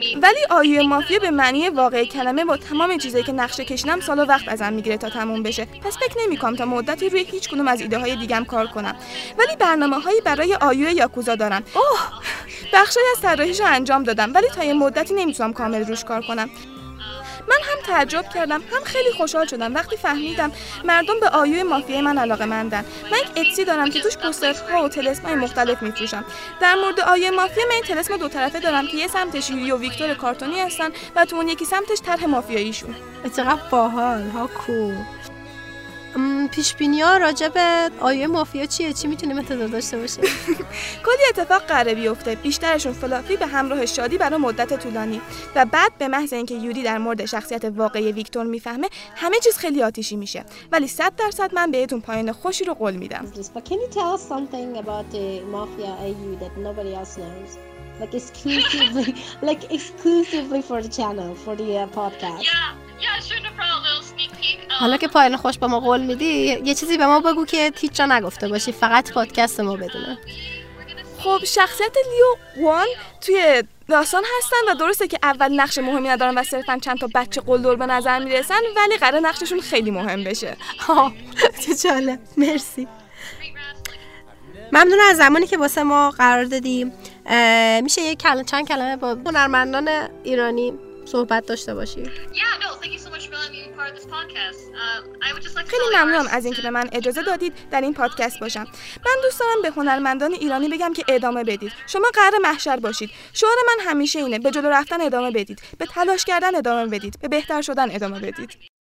mean, ولی آیوی مافیا به معنی واقعی کلمه با تمام چیزایی که نقشه کشیدم سال و وقت ازم می‌گیره تا تموم بشه. پس فکر نمی‌کنم تا مدتی روی هیچ کدوم از ایده های دیگم کار کنم. ولی برنامه هایی برای آیو یاکوزا دارم. اوه! بخشی از طراحیش رو انجام دادم ولی تا یه مدتی نمی‌تونم کامل روش کار کنم. من هم تعجب کردم هم خیلی خوشحال شدم. وقتی فهمیدم مردم به آیوی مافیای من علاقه مندن من یک اتسی دارم که توش پوسترها و تلسمای مختلف میفروشم. در مورد آیوی مافیا من این تلسم دو طرفه دارم که یه سمتش یوری و ویکتور کارتونی هستن و تو اون یکی سمتش طرح مافیاییشون. چقدر باحال ها کو. پیش بینی ها راجع به آیه مافیا چیه؟ چی می‌تونیم انتظار داشته باشیم؟ [LAUGHS] کلی اتفاق قراره بیفته. بیشترشون فلافی به همراه شادی برای مدت طولانی. و بعد به محض اینکه یوری در مورد شخصیت واقعی ویکتور می‌فهمه همه چیز خیلی آتیشی میشه. ولی صد درصد من بهتون پایان خوشی رو قول میدم? Like exclusively, [LAUGHS] like exclusively for the channel, for the uh, podcast. yeah, yeah, sure, no problem. Little sneak peek. Um, حالا که پایان خوش به ما قول میدی یه چیزی به ما بگو که هیچ جا نگفته باشی فقط پادکست ما بدونه خب شخصیت لیو وان توی داستان هستن و درسته که اول نقش مهمی ندارن و صرفا چند تا بچه قلدر به نظر می‌رسن ولی قرار نقششون خیلی مهم بشه ها چه جالب مرسی ممنون از زمانی که واسه ما قرار دادیم میشه یه کلمه چند کلمه با هنرمندان ایرانی صحبت داشته باشی. Yeah, no, thank you so much for letting me be part of this podcast. Uh, I would just like to خیلی ممنونم از اینکه to- به من اجازه دادید در این پادکست باشم. من دوست دارم به هنرمندان ایرانی بگم که ادامه بدید. شما قرار محشر باشید. شعار من همیشه اینه به جلو رفتن ادامه بدید. به تلاش کردن ادامه بدید. به بهتر شدن ادامه بدید.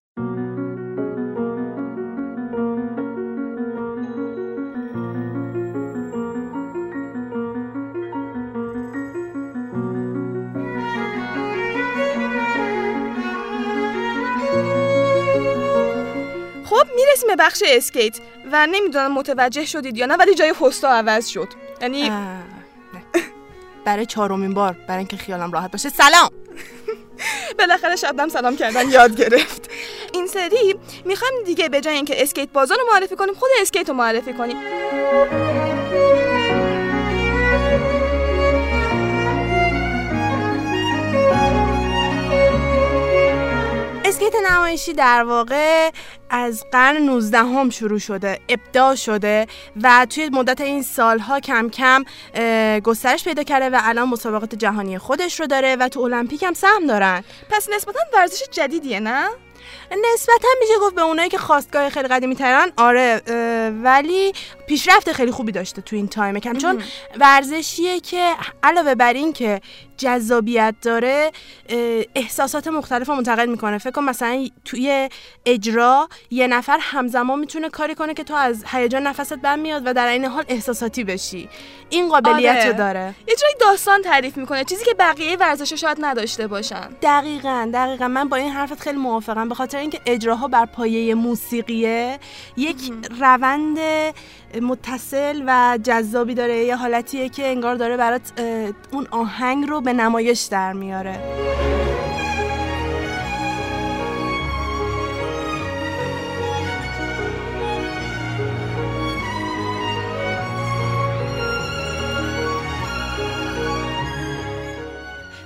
می‌رسیم به بخش اسکیت و نمی‌دونم متوجه شدید یا نه ولی جای host ا عوض شد. یعنی برای چهارمین بار برای اینکه خیالم راحت باشه. سلام! [LAUGHS] بالاخره شبنم سلام کردن یاد گرفت. این سری می‌خوایم دیگه به جای اینکه اسکیت بازا رو معرفی کنیم خود اسکیت رو معرفی کنیم. اسکیت نمایشی در واقع از قرن 19 هم شروع شده ابداع شده و توی مدت این سالها کم کم گسترش پیدا کرده و الان مسابقات جهانی خودش رو داره و تو المپیک هم سهم دارن. پس نسبتا ورزش جدیدیه نه؟ نسبتا میشه گفت به اونایی که خاستگاه خیلی قدیمی ترن آره ولی پیشرفت خیلی خوبی داشته تو این time. کم چون ورزشیه که علاوه بر این که جذابیت داره احساسات مختلف رو منتقل می‌کنه. فکر کن مثلا توی اجرا یه نفر همزمان می‌تونه کاری کنه که تو از هیجان نفست بند میاد و در این حال احساساتی بشی. این قابلیت آره. رو داره. یه جای داستان تعریف می‌کنه. چیزی که بقیه ورزش شاید نداشته باشن. دقیقا دقیقا. من با این حرفت خیلی موافقم. به خاطر اینکه اجراها بر پایه موسیقیه. یک روند متصل و جذابی داره. یه حالتیه که انگار داره برات اون آهنگ رو به نمایش در میاره.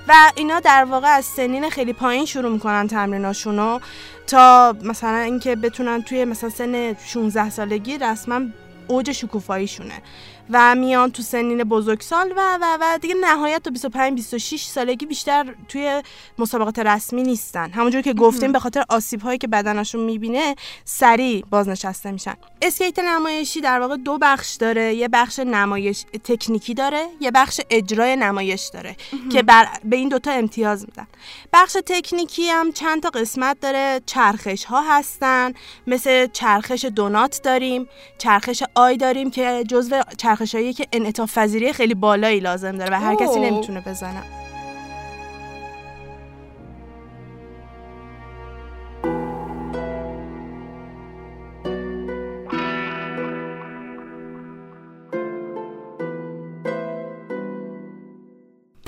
و اینا در واقع از سنین خیلی پایین شروع می‌کنن تمریناشونو تا مثلا اینکه بتونن توی مثلا سن 16 سالگی رسما اوج شکوفاییشونه. و میان تو سنین بزرگسال و و و دیگه نهایت تا 25 26 سالگی بیشتر توی مسابقات رسمی نیستن. همونجور که گفتیم به خاطر آسیب هایی که بدنشون می‌بینه سریع بازنشسته میشن. اسکیت نمایشی در واقع دو بخش داره. یه بخش نمایش تکنیکی داره یه بخش اجرای نمایش داره که بر به این دوتا امتیاز میدن. بخش تکنیکی هم چند تا قسمت داره. چرخش ها هستن. مثل چرخش donut داریم چرخش I داریم که جزو چرخش هایی که انعطاف پذیری خیلی بالایی لازم داره و هر کسی. نمی‌تونه بزنه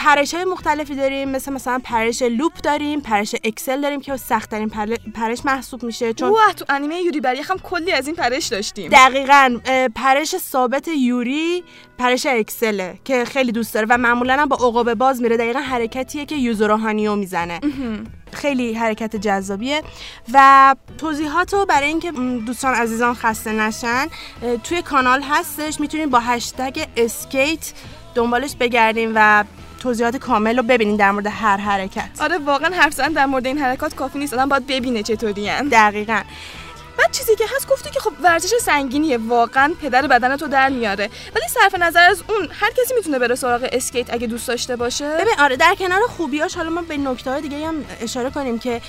پرش های مختلفی داریم مثل مثلا پرش loop داریم پرش Axel داریم که سختترین پل- پرش محسوب میشه چون وای تو انیمه یوری بر یخ هم کلی از این پرش داشتیم. دقیقا پرش ثابت یوری پرش اکسله که خیلی دوست داره و معمولا هم با عقاب باز میره. دقیقا حرکتیه که یوزو هانیو می‌زنه. خیلی حرکت جذابیه. و توضیحات رو برای اینکه دوستان عزیزان خسته نشن توی کانال هستش. می‌تونید با هشتگ اسکیت دنبالش بگردیم و توضیحات کامل رو ببینید در مورد هر حرکت. آره واقعا حرف زدن در مورد این حرکات کافی نیست. آدم باید ببینه چطوری دقیقا. بعد چیزی که هست گفتی که خب ورزش سنگینیه واقعا پدر بدن تو در میاره. ولی صرف نظر از اون هر کسی می‌تونه بره سراغ اسکیت اگه دوست داشته باشه؟ ببین آره در کنار خوبیاش حالا ما به نکته های دیگه هم اشاره کنیم که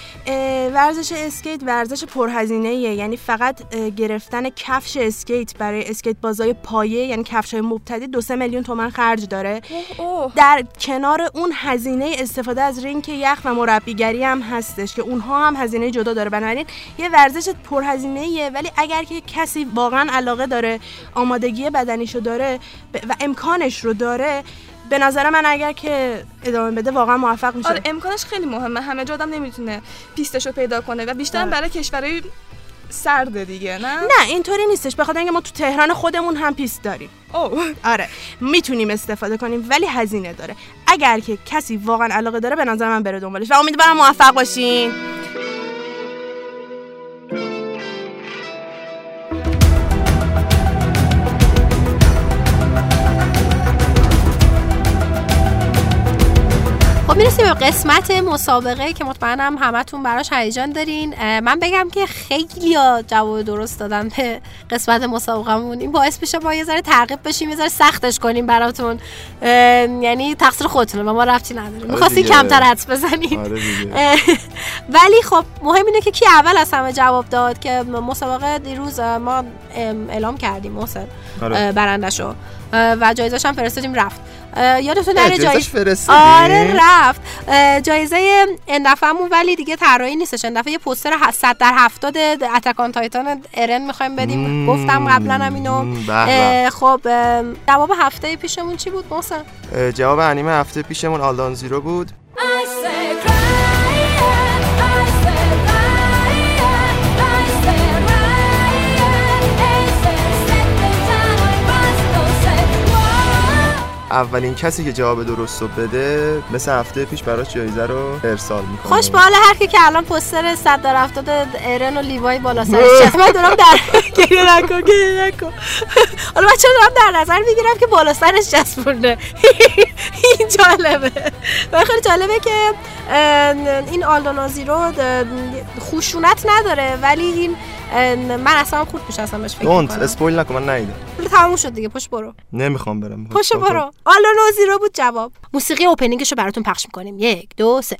ورزش اسکیت ورزش پرهزینه یعنی فقط گرفتن کفش اسکیت برای اسکیت بازای پایه یعنی کفش های مبتدی دو سه میلیون تومن خرج داره. اوه. در کنار اون هزینه استفاده از rink یخ و مربیگری هم هستش که اونها هم هزینه جدا داره. بنابراین یه ورزش پرهزینه ایه ولی اگر که کسی واقعا علاقه داره آمادگی بدنیشو داره و امکانش رو داره به نظر من اگر که ادامه بده واقعا موفق میشه. آره امکانش خیلی مهمه. همه جا آدم نمی‌تونه پیستشو پیدا کنه و بیشتر آره. برای کشورهای سرده دیگه نه؟ نه اینطوری نیستش. بخاطر اینکه ما تو تهران خودمون هم پیست داریم. اوه. آره می‌تونیم استفاده کنیم ولی هزینه داره. اگر که کسی واقعا علاقه داره به نظر من بره دنبالش. و امیدوارم موفق باشین. خب می‌رسیم به قسمت مسابقه که مطمئنم همتون براش هیجان دارین. من بگم که خیلی جواب درست دادن به قسمت مسابقهمون این باعث میشه ما یه ذره ترغیب بشیم یه ذره سختش کنیم براتون. یعنی تقصیر خودتونه و ما رفتی نداریم. می‌خواستین دیگه. کمتر حدس بزنیم. آره ولی خب مهم اینه که کی اول از همه جواب داد که مسابقه دیروز ما ام، اعلام کردیم محسن آره. اه، برندشو اه، و جایزش هم فرستادیم رفت. یادتون نره جایزه؟ آره رفت. جایزه این دفعهمون ولی دیگه طراحی نیستش. این دفعه یه پوستر ه- 100 در 70 اتکان تایتان ارن می‌خوایم بدیم. مم. گفتم قبلا هم اینو. خب جواب هفته پیشمون چی بود محسن؟ جواب انیمه هفته پیشمون آلدان زیرو بود. I say اولین کسی که جواب درست رو بده مثل هفته پیش براش جایزه رو ارسال می‌کنه. خوش به حال هر کی که الان پوستر 100 در 70 ارن و لیوای بالا سرش. من دارم در گریه نکن گریه نکن. حالا بچه دارم در نظر می‌گیرم که بالا سرش چسبونده. این جالبه. و خیلی جالبه که این آلدونازی رو خوشونت نداره ولی این من اصلا خورد میشه اصلا بهش فکر دونت اسپویل نکن من نیدم تموم شد دیگه پشت برو. نمی‌خوام برم. پشت برو. آلدونازی رو بود جواب. موسیقی اوپنینگش رو براتون پخش می‌کنیم. یک دو سه.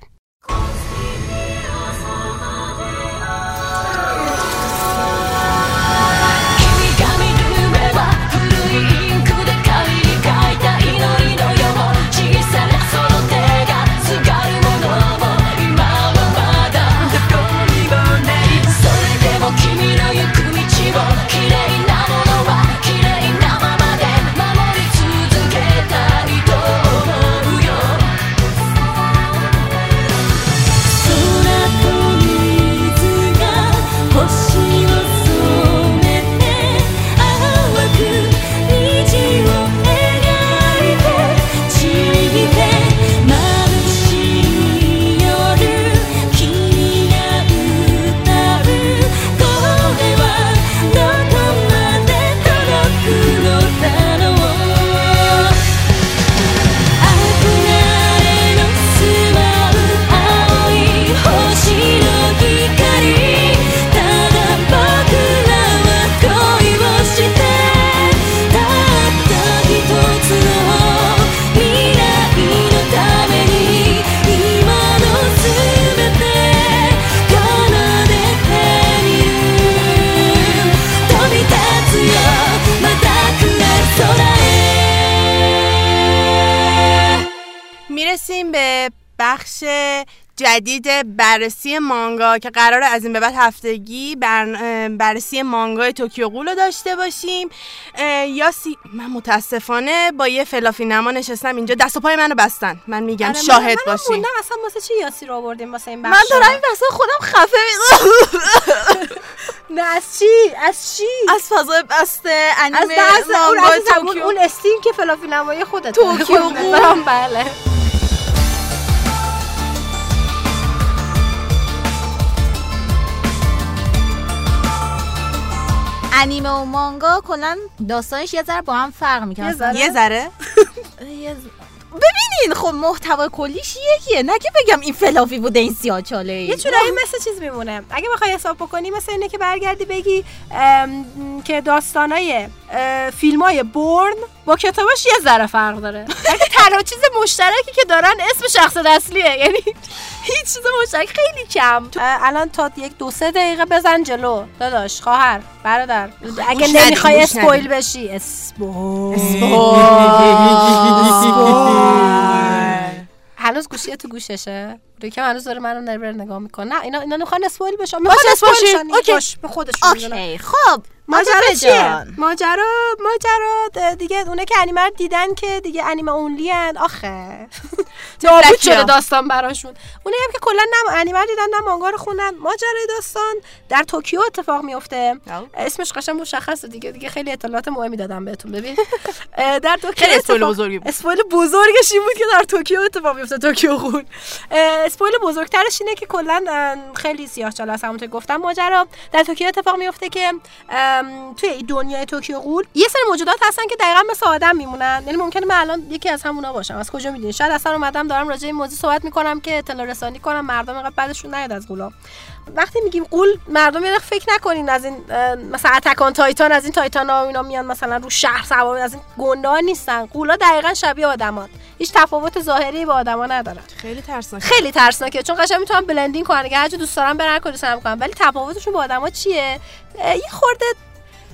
بخش جدید بررسی مانگا که قرار از این به بعد هفتگی بر... بررسی مانگای توکیو غول رو داشته باشیم. اه، یاسی من متاسفانه با یه فلافی نما نشستم اینجا. دست و پای منو بستن. من میگم آره، من- شاهد منم باشین موندم. اصلا واسه چی یاسی رو آوردیم واسه این من بخش دارم این وسط خودم خفه [LAUGHS] نه از چی؟ از چی؟ از فضای بسته از انیمه اون, توکیو اون استیم که فلافی نمایی خودت توکیو. [LAUGHS] بله. انیمه و مانگا کلا داستانش یه ذره با هم فرق می‌کنه. یه ذره؟ یه ذره. ببینین خب محتوای کلیش یکیه. نه که بگم این فلافی بوده این سیاه چاله یه جورایی مثل چیز میمونه. اگه بخوای حساب بکنی مثل اینه که برگردی بگی که داستانای فیلم های برن با کتاباش یه ذره فرق داره. اگه تنها چیز مشترکی که دارن اسم شخص اصلیه. یعنی هیچ چیز مشترک خیلی کم. الان تا یک دو سه دقیقه بزن جلو. داداش خواهر برادر. اگه گوش ندی، نمی‌خوای. اسپویل بشی. اسپویل. هنوز گوشیه تو گوششه؟ که هنوز داره منو نربر نگاه می‌کنه. نه اینا اینا نمی‌خوان اسپویل بشن. می‌خوان اسپویل اوکی. باش به خودشون. اوکی. خب ماجرا چیه. ماجرا ماجرا دیگه اونا که انیمه رو دیدن که دیگه anime only ان. آخه. [LAUGHS] نابود. شده داستان براشون. اونا هم که کلا نه انیمه رو دیدن نه مانگا رو خوندن. ماجرای داستان در توکیو اتفاق میفته اسمش قشنگ مشخصه دیگه. دیگه خیلی اطلاعات مهمی دادم بهتون. ببین. در توکیو spoil بزرگی بود. spoil بزرگش این بود که در توکیو اتفاق میفته توکیو خون. spoil بزرگترش اینه که کلا خیلی سیاه چاله است همونطور گفتم. ماجرا در توکیو اتفاق میفته که توی دنیای Tokyo Ghoul یه سری موجودات هستن که دقیقا مثل آدم میمونن. یعنی ممکنه من الان یکی از همونا باشم. از کجا می‌دونی؟ شاید اصلا اومدم دارم راجع این موضوع صحبت می‌کنم که اطلاع رسانی کنم. مردم اینقدر بدشون نیاد از ghoul ا وقتی میگیم ghoul مردم یه فکر نکنین از این مثلا Attack on Titan از این titan ها اینا میان مثلا رو شهر سوار از این گنده ها نیستن. ghoul ا دقیقا شبیه آدمان. هیچ تفاوت ظاهری با آدما ندارن. خیلی ترسناک خیلی ترسناکه. چون قشنگ می‌تونن blend in کنن. اگه هرچی دوست دارن برن کلی سرم کنن ولی تفاوتشون با آدما چیه؟ یه خورده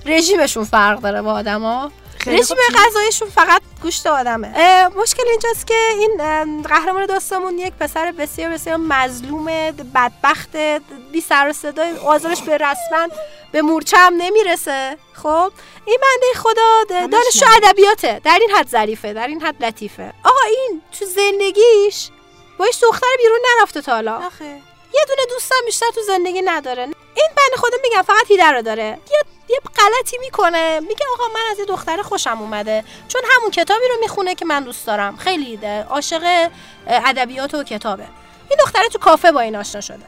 رژیمشون فرق داره با آدما. رژیم. غذایشون فقط گوشت آدمه. مشکل اینجاست که این قهرمان داستانمون یک پسر بسیار بسیار مظلوم بدبخت بی سر و صدای آزارش به رسما به مورچه هم نمی‌رسه. خب؟ این بنده خدا د- دانشجو ادبیاته. در این حد ظریفه در این حد لطیفه. آقا این تو زندگیش با هیچ دختر بیرون نرفته تا حالا. یه دونه دوستم بیشتر تو زندگی نداره. این بنده خدا میگم فقط هیده رو داره. یه یه غلطی می‌کنه. میگه آقا من از یه دختر خوشم اومده. چون همون کتابی رو می‌خونه که من دوست دارم. خیلی عاشق ادبیات و کتابه. این دختره تو کافه با این آشنا شده.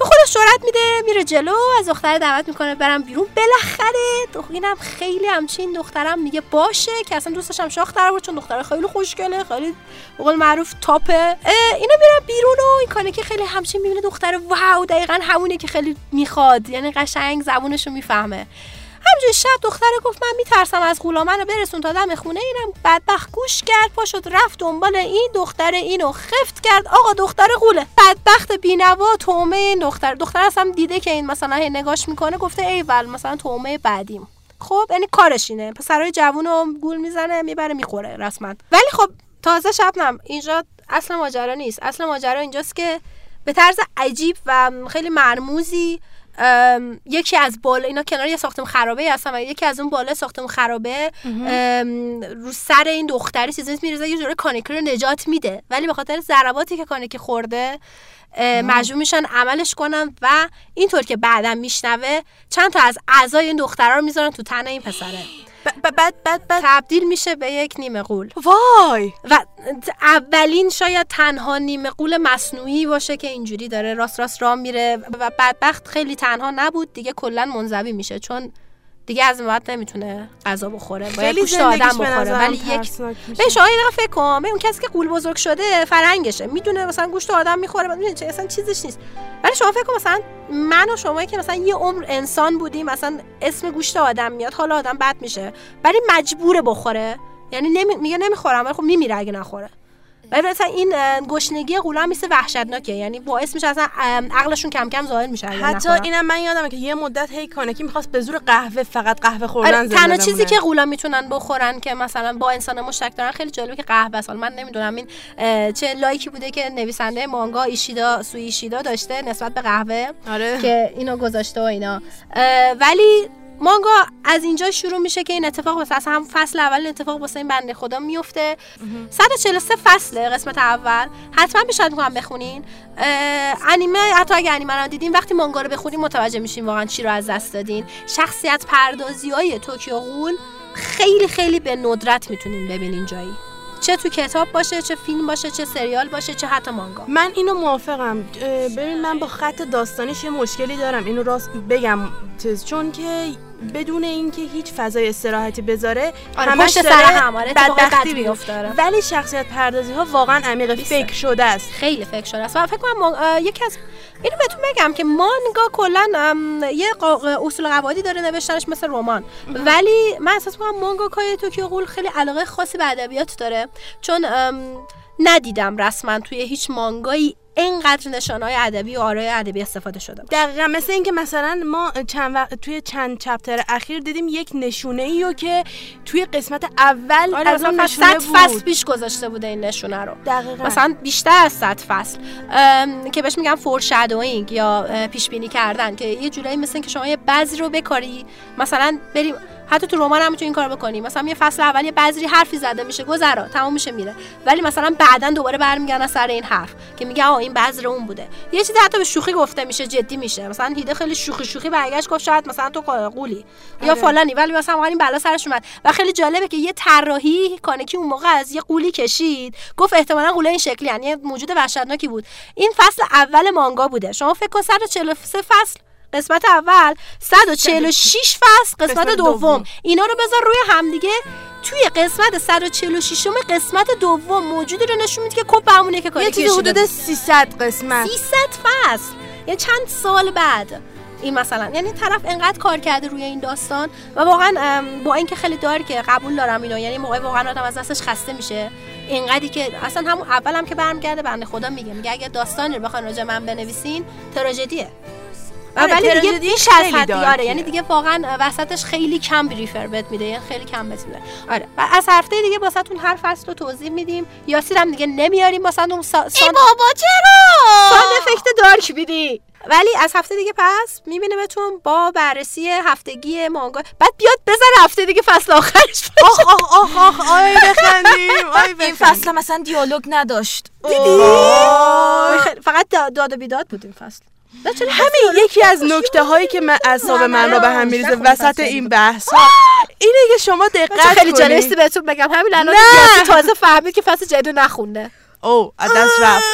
به خودش جرأت میده میره جلو از دختر دعوت می‌کنه برم بیرون. بالاخره اینم خیلی همچین دخترم میگه باشه که اصلا دوستش هم شاخ در چون دختر خیلی خوشگله خیلی به قول معروف تاپه. اه، اینا میرن بیرون و این کانه که خیلی همچین می‌بینه دختر واو دقیقا همونه که خیلی می‌خواد. یعنی قشنگ زبونشو می‌فهمه. همجوری شب دختره گفت من میترسم از غلامن رو برسون تا دم خونه اینم. بدبخت گوش کرد پا شد رفت دنبال این دختر اینو خفت کرد. آقا دختر غوله. بدبخت بینوا تومه این دختر. دختر اصلا دیده که این مثلا هی نگاش می‌کنه گفته ایول مثلا تومه بعدیم. خب یعنی کارش اینه. پسرای جوون رو گول می‌زنه می‌بره می‌خوره رسما. ولی خب تازه شبنم اینجا اصل ماجرا نیست. اصل ماجرا اینجاست که به طرز عجیب و خیلی مرموزی یکی از بالا اینا کنار یه ساختمون خرابه هستن و یکی از اون بالا ساختمون خرابه رو سر این دختری چیزی میریزه یه جوره کانیکی رو نجات میده. ولی به خاطر ضرباتی که کانیکی خورده مجبور میشن عملش کنن و اینطور که بعدا میشنوه چند تا از اعضای این دخترها رو می‌ذارن تو تن این پسره. بعد بعد بعد تبدیل میشه به یک نیمه قول. وای! و اولین شاید تنها نیمه قول مصنوعی باشه که اینجوری داره راست راست راه میره. و بدبخت خیلی تنها نبود. دیگه کلا منزوی میشه. چون دیگه از بعد نمی‌تونه غذا بخوره. باید گوشت آدم بخوره. ولی یک. به شما یه دقیقه فکر کن. اون کسی که قول بزرگ شده فرهنگشه. می‌دونه مثلا گوشت آدم می‌خوره. می‌دونه چه اصلا چیزش نیست. ولی شما فکر کن مثلا من و شما که مثلا یه عمر انسان بودیم مثلا اسم گوشت آدم میاد حالا آدم بد میشه. ولی مجبوره بخوره. یعنی نمی... میگه نمی‌خورم ولی خب میمیره اگه نخوره. ولی مثلا این گشنگی هم مثل وحشتناکه یعنی باعث میشه اصلا عقلشون کم کم ظاهر میشه حتی. اینم من یادمه که یه مدت هی کانکی می‌خواست به زور قهوه فقط قهوه خوردن آره، تنها چیزی. که غولا می‌تونن بخورن که مثلا با انسان مشترک دارن خیلی جالبه که قهوه است حالا من نمی‌دونم این چه لایکی بوده که نویسنده مانگا ایشیدا سوی ایشیدا داشته نسبت به قهوه آره که اینو گذاشته و اینا ولی مانگا از اینجا شروع میشه که این اتفاق واسه اصلا هم فصل اول اتفاق واسه این بنده خدا میفته. 143 فصله قسمت اول. حتما پیشنهاد می‌کنم بخونین. انیمه حتی اگه انیمه رو دیدین وقتی مانگا رو بخونین متوجه میشین واقعا چی رو از دست دادین. شخصیت پردازی های توکیو غول خیلی خیلی به ندرت می‌تونین ببینین جایی. چه تو کتاب باشه چه فیلم باشه چه سریال باشه چه حتی مانگا. من اینو موافقم. ببین من با خط داستانیش یه مشکلی دارم. اینو راست بگم چون که بدون اینکه هیچ فضای استراحتی بذاره آره، همش داره سر هم، آره، بدبختی میفته. آره. ولی شخصیت پردازی ها واقعا عمیق فکر شده است. خیلی فکر شده است. و فکر کنم یکی از اینو بهتون بگم که مانگا کلا یه اصول قواعدی داره نوشتنش مثل رمان. ولی من احساس می‌کنم مانگاکای توکیو غول خیلی علاقه خاصی به ادبیات داره. چون ندیدم رسما توی هیچ مانگایی اینقدر نشانه های ادبی و آرایه ادبی استفاده شده باشه. دقیقا مثل اینکه مثلا ما چند وقت توی چند chapter اخیر دیدیم یک نشونه ای رو که توی قسمت اول آره از اون نشونه صد بود. فصل پیش گذاشته بوده این نشونه رو. دقیقا. مثلا بیشتر از 100 فصل. که بهش میگن foreshadowing یا پیش بینی کردن که یه جورایی مثل که شما یه بذری رو بکاری مثلا بریم حتی تو رمان هم می‌تونی این کارو بکنی. مثلا یه فصل اول یه بذری حرفی زده میشه گذرا تمام میشه میره. ولی مثلا بعدا دوباره برمیگردن سر این حرف که میگه آ این بذر اون بوده. یه چیزی حتی به شوخی گفته میشه جدی میشه. مثلا هیده خیلی شوخی شوخی برگشت گفت شاید مثلا تو قولی یا آره. فلانی. ولی مثلا واقعا این بلا سرش اومد. و خیلی جالبه که یه طراحی کانکی اون موقع از یه قولی کشید. گفت احتمالا قوله این شکلی یعنی موجود وحشتناکی بود. این فصل اول مانگا بوده. شما فکر کن 143 فصل قسمت اول 146 فصل قسمت, دوم. اینا رو بذار روی همدیگه. توی قسمت 146 قسمت دوم موجودی رو نشون میده که کپ همونه که یه کاری چیزی حدود 300 قسمت. 300 فصل. یعنی چند سال بعد. این مثلا یعنی طرف انقدر کار کرده روی این داستان و واقعا با اینکه خیلی دار که قبول دارم اینو یعنی موقع واقعا آدم از دستش خسته میشه. اینقدری که اصلا همون اول هم که برمیگرده بنده خدا میگه. میگه اگه داستانی رو بخواین راجع من بنویسین تراژدیه. ولی دیگه بیش از خیلی حد دارکیه. آره یعنی دیگه واقعا وسطش خیلی کم بریفر بهت میده یعنی خیلی کم بهت میده. آره و از هفته دیگه واسهتون هر فصل رو توضیح میدیم. یاسیر هم دیگه نمیاریم واسهتون سا... سان... بابا چرا؟ ساند افکت دارک میدی. ولی از هفته دیگه پس میبینیمتون با بررسی هفتگی مانگا. بعد بیاد بزن هفته دیگه فصل آخرش آخ آخ آخ آخ آی بخندیم آی این بخندیم. فصل مثلا دیالوگ نداشت. وای خیلی- فقط دا- داد و بیداد بود این فصل. همین یکی از نکته هایی که من اعصاب من رو به هم میریزه وسط این بحث ها اینه که شما دقت خیلی جالبیستی بهتون بگم. همین الان تازه فهمید که فصل جدید نخونده. او از دست رفت.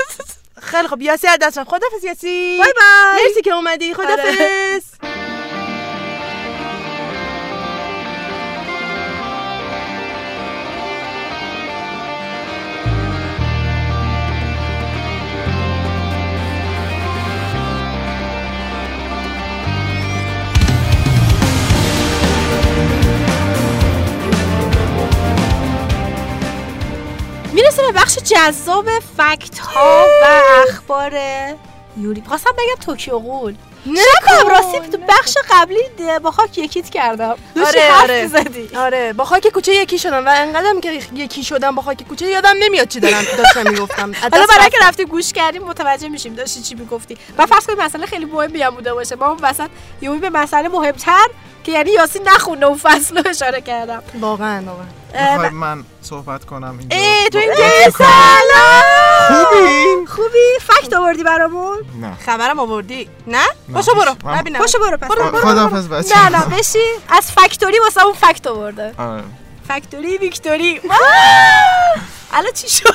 [LAUGHS] خیلی خب یاسی از دست رفت. خدافظ یاسی. بای بای. مرسی که اومدی. خدافظ. می‌رسه به بخش جذاب فکت ها و اخبار یوری. خواستم بگم توکیو قول شکم راستی تو بخش قبلی ده- با خاک یکیت کردم. آره آره. می‌زدی. آره با خاک کوچه یکی شدم و انقدرم که یکی شدم با خاک کوچه یادم نمیاد چی دارم داشتم می‌گفتم. [LAUGHS] حالا برای. که رفتی گوش کردیم متوجه میشیم داشتی چی می‌گفتی. و فرض کنید مسئله خیلی مهمی هم بوده باشه. ما اون وسط یهو به مسئله مهمتر که یعنی یاسین نخونه اون فصل رو اشاره کردم. واقعا واقعا. من صحبت کنم اینجا؟ ای تو این با- که سلام! خوبی؟ خوبی؟ فکت آوردی برامون؟ نه. خبرم آوردی. نه؟ نه. باشو برو. ببینم. پاشو برو پس. خ- خداحافظ بچه نه نه بشی. از فکتوری واسه اون فکت آورده. آره. فکتوری ویکتوری. الان چی شد؟ [LAUGHS]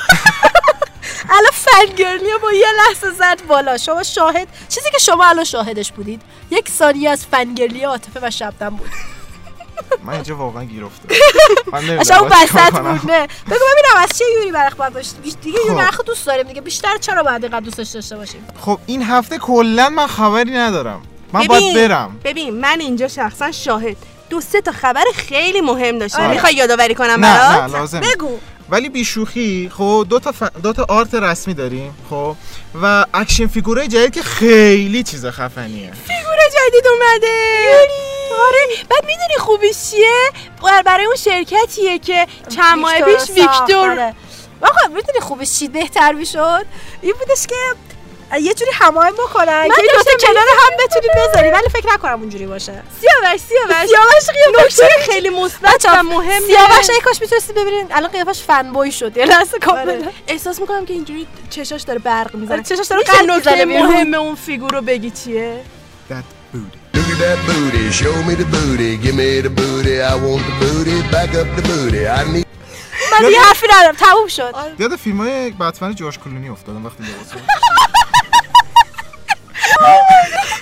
الان فنگرلی با یه لحظه زد بالا. شما شاهد چیزی که شما الان شاهدش بودید یک ثانیه از فنگرلی عاطفه و شبنم بود. من اینجا واقعا گیر افتادم. [LAUGHS] وسط کنم. بود نه. بگو ببینم از چه یوری برخ داشت دیگه خب. یوری برخ دوست داریم دیگه. بیشتر چرا باید اینقدر دوستش داشته باشیم؟ خب این هفته کلا من خبری ندارم. من ببین، باید برم. ببین من اینجا شخصا شاهد. دو سه تا خبر خیلی مهم داشتم. آره. می‌خوای یادآوری کنم نه برات؟ نه لازم بگو. ولی بیشوخی خب دو تا, ف... دو تا آرت رسمی داریم خب و action figure ای جدید که خیلی چیز خفنیه. فیگور جدید اومده. آره بعد می‌دونی خوبیش چیه؟ بر- برای اون شرکتیه که چند ماه ویکتور پیش ویکتور. آقا می‌دونی خوبش چی؟ بهتر می‌شد؟ این بودش که یه جوری هماهنگ بکنن که دوتا داشتم کنار هم بتونی بذاری ولی فکر نکنم اونجوری باشه. سیاوش سیاوش. سیاوش قیافش نکته خیلی مثبت و مهم سیاوش ای کاش می‌تونستی ببینین الان قیافش fanboy شد. یه لحظه کاملا احساس می‌کنم که اینجوری چشاش داره برق می‌زنه. آره، چشاش داره می‌زنه بیرون. مهم اون فیگور رو بگی چیه؟ Look at that booty, show me the booty, give me the booty, I want the booty, back up the booty, I need. من دیگه حرفی ندارم. تموم شد. یاد فیلم های بتمن جورج کلونی افتادم وقتی لباس [LAUGHS]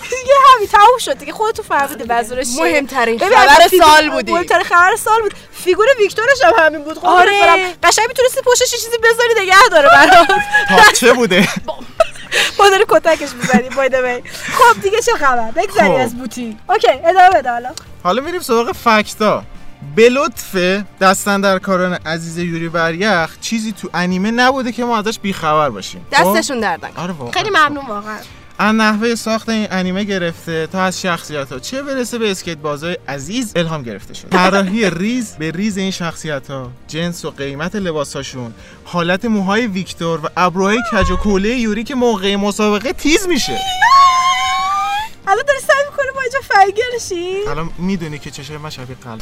دیگه همین تموم شد دیگه خودتون فهمیدی منظورش چیه مهمترین خبر سال بودی. مهمترین خبر سال بود. فیگور ویکتورش هم همین بود. قربونت آره. قشنگ می‌تونستی پشتش یه چیزی بذاری نگه داره برات. پاچه بوده؟ ما داری کتکش می‌زنی بایده خب دیگه چه خبر؟ بگذری خب. از بوتی. OK ادامه بده حالا. حالا میریم سراغ fact ا. به لطف دست‌اندرکاران عزیز یوری بر یخ چیزی تو انیمه نبوده که ما ازش بیخبر باشیم. خب؟ دستشون دردن آره خیلی ممنون واقعا. از نحوه ساخت این انیمه گرفته تا از شخصیت ها چه برسه به اسکیت بازای عزیز الهام گرفته شده. طراحی ریز به ریز این شخصیت ها جنس و قیمت لباساشون. حالت موهای ویکتور و ابروهای کج و کوله یوری که موقع مسابقه تیز میشه. الان داری سعی می‌کنی ما اینجا فنگل شی؟ الان می‌دونی که چشای من شبیه قلب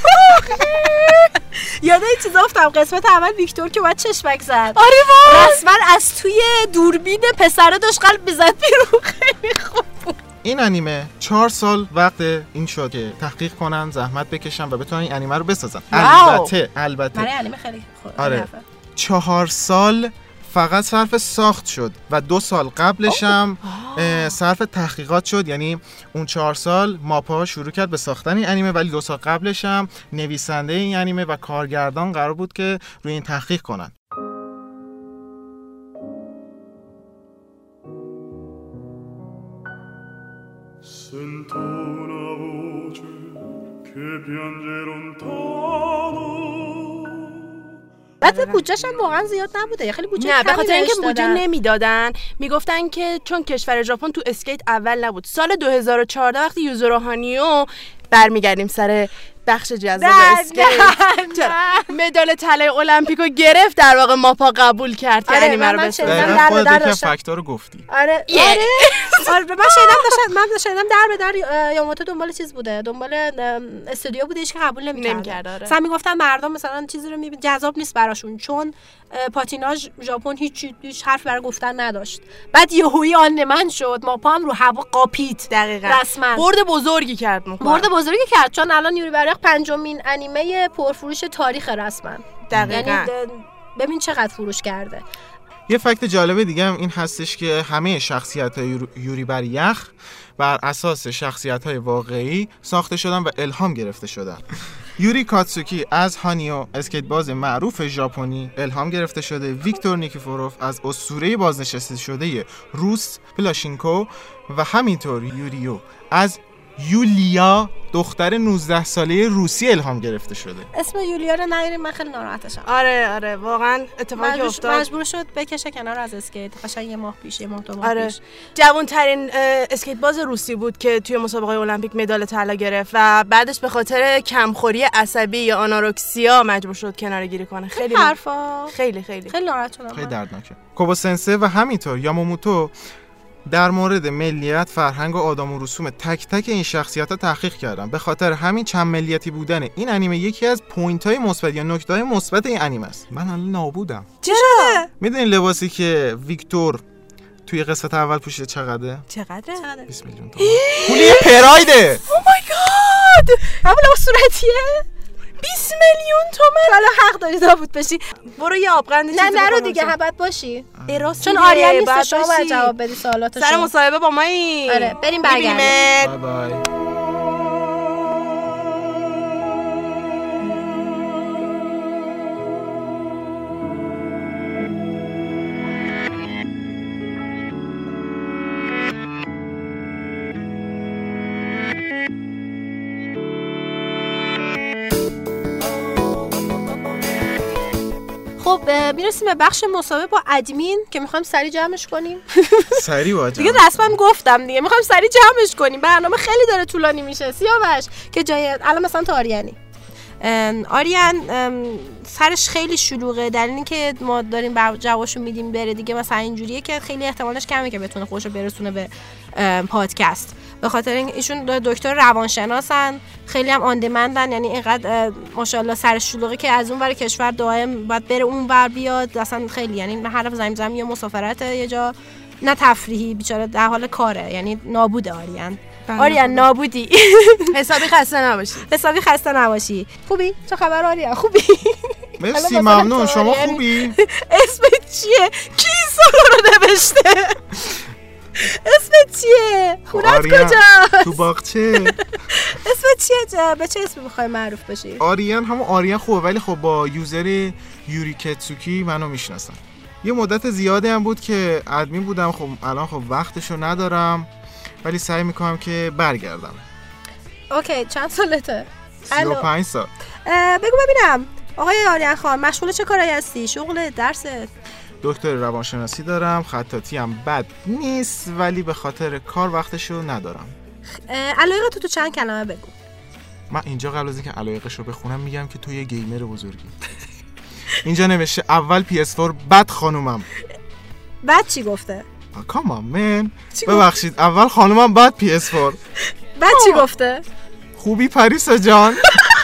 یاد این چیزا افتم قسمت اول ویکتور که باید چشمک زد. آره وای. رسما از توی دوربین پسره داشت قلب می‌زد بیرون خیلی خوب بود. این انیمه چهار سال وقت این شد که تحقیق کنن زحمت بکشن و بتونن این انیمه رو بسازن. واو. البته البته. برای انیمه خیلی خوب آره. چهار سال فقط صرف ساخت شد و دو سال قبلش هم صرف تحقیقات شد. یعنی اون چهار سال ماپا شروع کرد به ساختن این انیمه ولی دو سال قبلش هم نویسنده این انیمه و کارگردان قرار بود که روی این تحقیق کنن. Sento una voce che piange lontano بعد بودجهش هم واقعا زیاد نبوده. خیلی بودجه نه به خاطر اینکه بودجه دادن. نمی‌دادن. می‌گفتن که چون کشور ژاپن تو اسکیت اول نبود. سال 2014 وقتی یوزورو هانیو برمیگردیم سر بخش جذاب اسکیت؟ مدال طلای المپیکو گرفت در واقع ماپا قبول کرد که آره، انیمه رو من دقیقا در. fact ا رو گفتی. آره. آره. آره من شنیدم داشتن من شنیدم در به در یاماموتو دنبال چیز بوده. دنبال استودیو بوده هیچ که قبول نمی‌کرد آره. مثلا می‌گفتن مردم مثلا چیزی رو میبین جذاب نیست براشون چون پاتیناژ ژاپن هیچ هیچ حرف برای گفتن نداشت. بعد یهویی آن من شد ما پام رو هوا قاپید دقیقاً. رسما. برد بزرگی کرد ماپا برد بزرگی کرد چون الان یوری برق پنجمین انیمه پرفروش تاریخ رسما. دقیقاً. یعنی ببین چقدر فروش کرده. یه فکت جالب دیگه هم این هستش که همه شخصیت های یوری بر یخ بر اساس شخصیت های واقعی ساخته شدن و الهام گرفته شدن. یوری کاتسوکی از هانیو اسکیت باز معروف ژاپنی الهام گرفته شده. ویکتور نیکیفوروف از اسطوره بازنشسته شده روس پلاشینکو و همینطور یوریو از یولیا دختر 19 ساله روسی الهام گرفته شده. اسم یولیا رو نگیریم من خیلی ناراحتشم. آره آره واقعا اتفاقی مجبور, افتاد. مجبور شد بکشه کنار از اسکیت. قشنگ یه ماه پیش یه ماه دو ماه آره. پیش. جوان ترین اسکیت باز روسی بود که توی مسابقه المپیک مدال طلا گرفت و بعدش به خاطر کمخوری عصبی یا anorexia مجبور شد کناره گیری کنه. خیلی خیلی حرفا. خیلی خیلی. خیلی ناراحت شدم خیلی. دردناکه. کوبو sensei و همینطور یاماموتو در مورد ملیت، فرهنگ و آداب و رسوم تک تک این شخصیت ها تحقیق کردن. به خاطر همین چند ملیتی بودن این انیمه یکی از point های مثبت یا نکته های مثبت این انیمه است. من الان نابودم. چرا؟ می‌دونین لباسی که ویکتور توی قسمت اول پوشیده چقدره؟ چقدره؟ 20 میلیون تومان. پول یه پرایده او [GASPS] مای گاد همون لباس صورتیه. 20 میلیون تومن. حالا حق داری نابود بشی. برو یه آبغند نه نرو دیگه حبت باشی. اراس چون آریان نیست شما باید جواب بدی سوالات سر مصاحبه با ما آره بریم برگردیم. بای بای. خب می‌رسیم به بخش مسابقه با ادمین که می‌خوایم سریع جمعش کنیم. [LAUGHS] [LAUGHS] سری با دیگه رسما گفتم دیگه. می‌خوایم سریع جمعش کنیم. برنامه خیلی داره طولانی میشه. سیاوش که جای الان مثلا تو آریانی. آریان سرش خیلی شلوغه. در اینکه ما داریم جوابشو میدیم بره دیگه. مثلا اینجوریه که خیلی احتمالش کمه که بتونه خودشو برسونه به پادکست. به خاطر این ایشون دکتر روانشناسن خیلی هم آندمندن یعنی اینقدر ماشاءالله سرش شلوغه که از اون ور کشور دائم باید بره اون ور بیاد اصلا خیلی یعنی هر زمین زمین یه مسافرت یه جا نه تفریحی بیچاره در حال کاره یعنی نابوده آریان. بله آریان. نابودی. [LAUGHS] حسابی خسته نباشی. حسابی خسته نباشی. خوبی؟ چه خبر آریان خوبی؟ [LAUGHS] مرسی ممنون. شما خوبی؟ [LAUGHS] اسمت چیه؟ کی رو نوشته؟ اسمت چیه؟ خونت آریان، کجا تو باغچه. [LAUGHS] اسمت چیه جا؟ به چه اسمی می‌خوای معروف بشی؟ آریان همون آریان خوبه ولی خب با یوزر یوری کتسوکی منو می‌شناسن. یه مدت زیادی هم بود که ادمین بودم خب الان خب وقتشو ندارم ولی سعی می‌کنم که برگردم. اوکی چند سالته؟ الو. 35 سال. بگو ببینم. آقای آریان خان مشغول چه کارایی هستی؟ شغل درست؟ دکتر روانشناسی دارم خطاطی هم بد نیست ولی به خاطر کار وقتشو ندارم. علایق تو تو چند کلمه بگو. من اینجا قبل از اینکه علایقش رو بخونم میگم که تو یه گیمر بزرگی. اینجا نوشته اول PS4 بعد خانومم. بعد چی گفته؟ کامان من؟ ببخشید اول خانومم بعد PS4 بعد چی گفته؟ خوبی پریسا جان. [LAUGHS]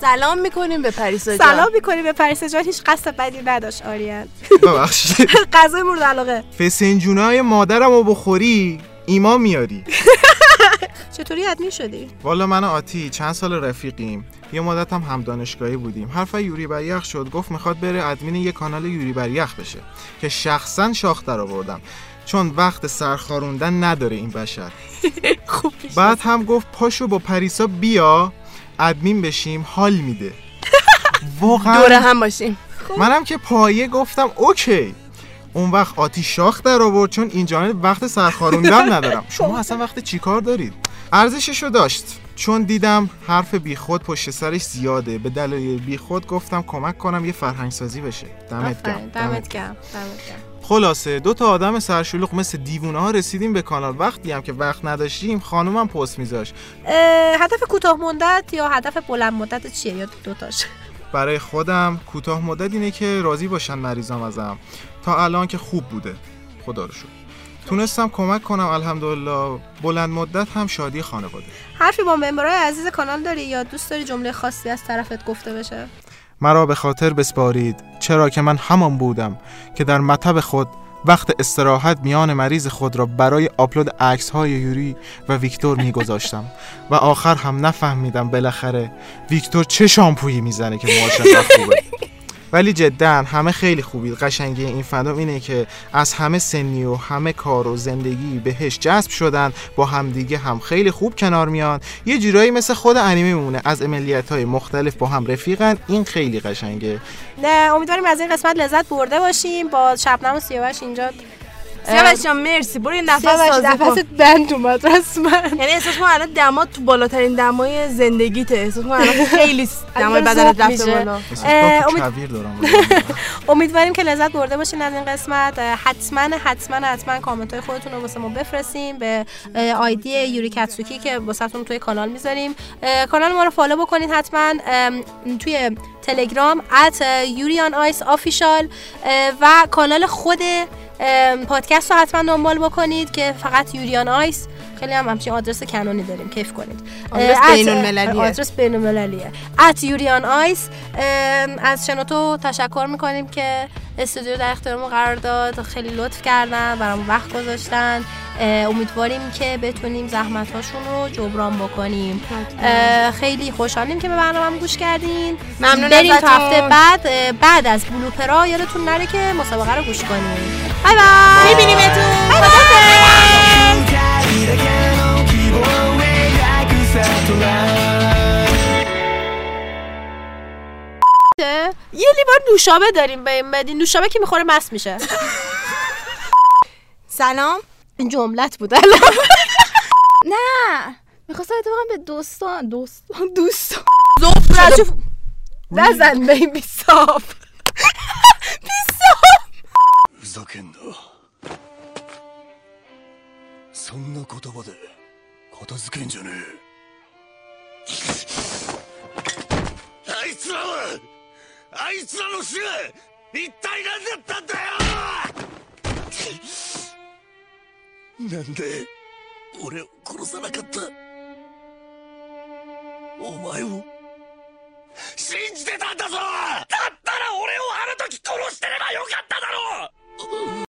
سلام می‌کنیم به پریسا جان. سلام می‌کنی به پریسا جان. هیچ قصد بدی نداشت آریان. ببخشید. [LAUGHS] غذای مورد علاقه. فسنجونای مادرم رو بخوری ایمان میاری. [LAUGHS] چطوری ادمین شدی والا من و آتی چند سال رفیقیم. یه مدت هم هم دانشگاهی بودیم. حرف یوری بریخ شد. گفت می‌خواد بره ادمین یه کانال یوری بریخ بشه که شخصا شاخ در آوردم چون وقت سرخاروندن نداره این بشر. [LAUGHS] خوب بعد هم گفت پاشو با پریسا بیا. ادمین بشیم حال میده. [LAUGHS] واقعا دوره هم باشیم. منم که پایه گفتم اوکی. اون وقت آتی شاخ در آورد چون این جانب وقت سرخاروندن [LAUGHS] ندارم. شما اصلا وقت چیکار دارید؟ ارزششو داشت. چون دیدم حرف بیخود پشت سرش زیاده. به دلایل بیخود گفتم کمک کنم یه فرهنگ سازی بشه. دمت گرم. دمت گرم. دمت گرم. خلاصه دو تا آدم سرشلوغ مثل دیوونه ها رسیدیم به کانال. وقتی هم که وقت نداشتیم خانومم پست میذاشت. هدف کوتاه مدت یا هدف بلند مدت چیه؟ یا دوتاش برای خودم کوتاه مدت اینه که راضی باشن مریضام ازم. تا الان که خوب بوده. خدا رو شکر. تونستم کمک کنم الحمدلله. بلند مدت هم شادی خانواده. حرفی با ممبرای عزیز کانال داری یا دوست داری جمله خاصی از طرفت گفته بشه؟ مرا به خاطر بسپارید چرا که من همان بودم که در مطب خود وقت استراحت میان مریض خود را برای آپلود عکس های یوری و ویکتور میگذاشتم و آخر هم نفهمیدم بالاخره ویکتور چه شامپویی می‌زنه که موهاش خوبه [LAUGHS] ولی جدا همه خیلی خوبید. قشنگی این فندom اینه که از همه سنی و همه کار و زندگی بهش جذب شدن با همدیگه هم خیلی خوب کنار میان. یه جورایی مثل خود انیمه میمونه. از عملیات های مختلف با هم رفیقن. این خیلی قشنگه. نه امیدواریم از این قسمت لذت برده باشیم. با شبنم و سیاوش اینجا سیاوش جان مرسی. برو یه نفس سیاوش نفست بند اومد. رسما یعنی احساس کنم الان دمات تو بالاترین دمای زندگیته. احساس کنم الان خیلی [LAUGHS] دمای بدنت رفته. بالا. اه، امید- کویر دارم. [LAUGHS] امیدواریم که لذت برده باشین از این قسمت. حتما حتما حتما کامنت های خودتون رو واسه ما بفرستیم به آیدی یوری کاتسوکی که واسهتون توی کانال می‌ذاریم. کانال ما رو follow بکنید حتما. توی تلگرام at Yuri on Ice official و کانال خود پادکست رو حتما دنبال بکنید که فقط Yuri on Ice خیلی هم همچین آدرس کنونی داریم کیف کنید. آدرس. آدرس بین المللیه. at Yuri on Ice از شنوتو تشکر می‌کنیم که استودیو در اختیارمون قرار داد. خیلی لطف کردن برام وقت گذاشتن. امیدواریم که بتونیم زحمت هاشون رو جبران بکنیم. خیلی خوشحالیم که به برنامه گوش کردین. ممنون بریم تا. هفته بعد بعد از بلوپرا یادتون نره که مسابقه رو گوش کنیم بای بای میبینیمتون. یه لیوان نوشابه داریم به این بدین نوشابه که میخوره مست میشه سلام این جملت بود الان [LAUGHS] نه میخواستم اتفاقا به دوستان دوستان دوستان نزن به این بیصاف ふざけんなそんな言葉で片付けんじゃねえ あいつらはあいつらの死は一体何だったんだよなんで俺を殺さなかったお前を信じてたんだぞだったら俺をあの時殺してればよかっただろう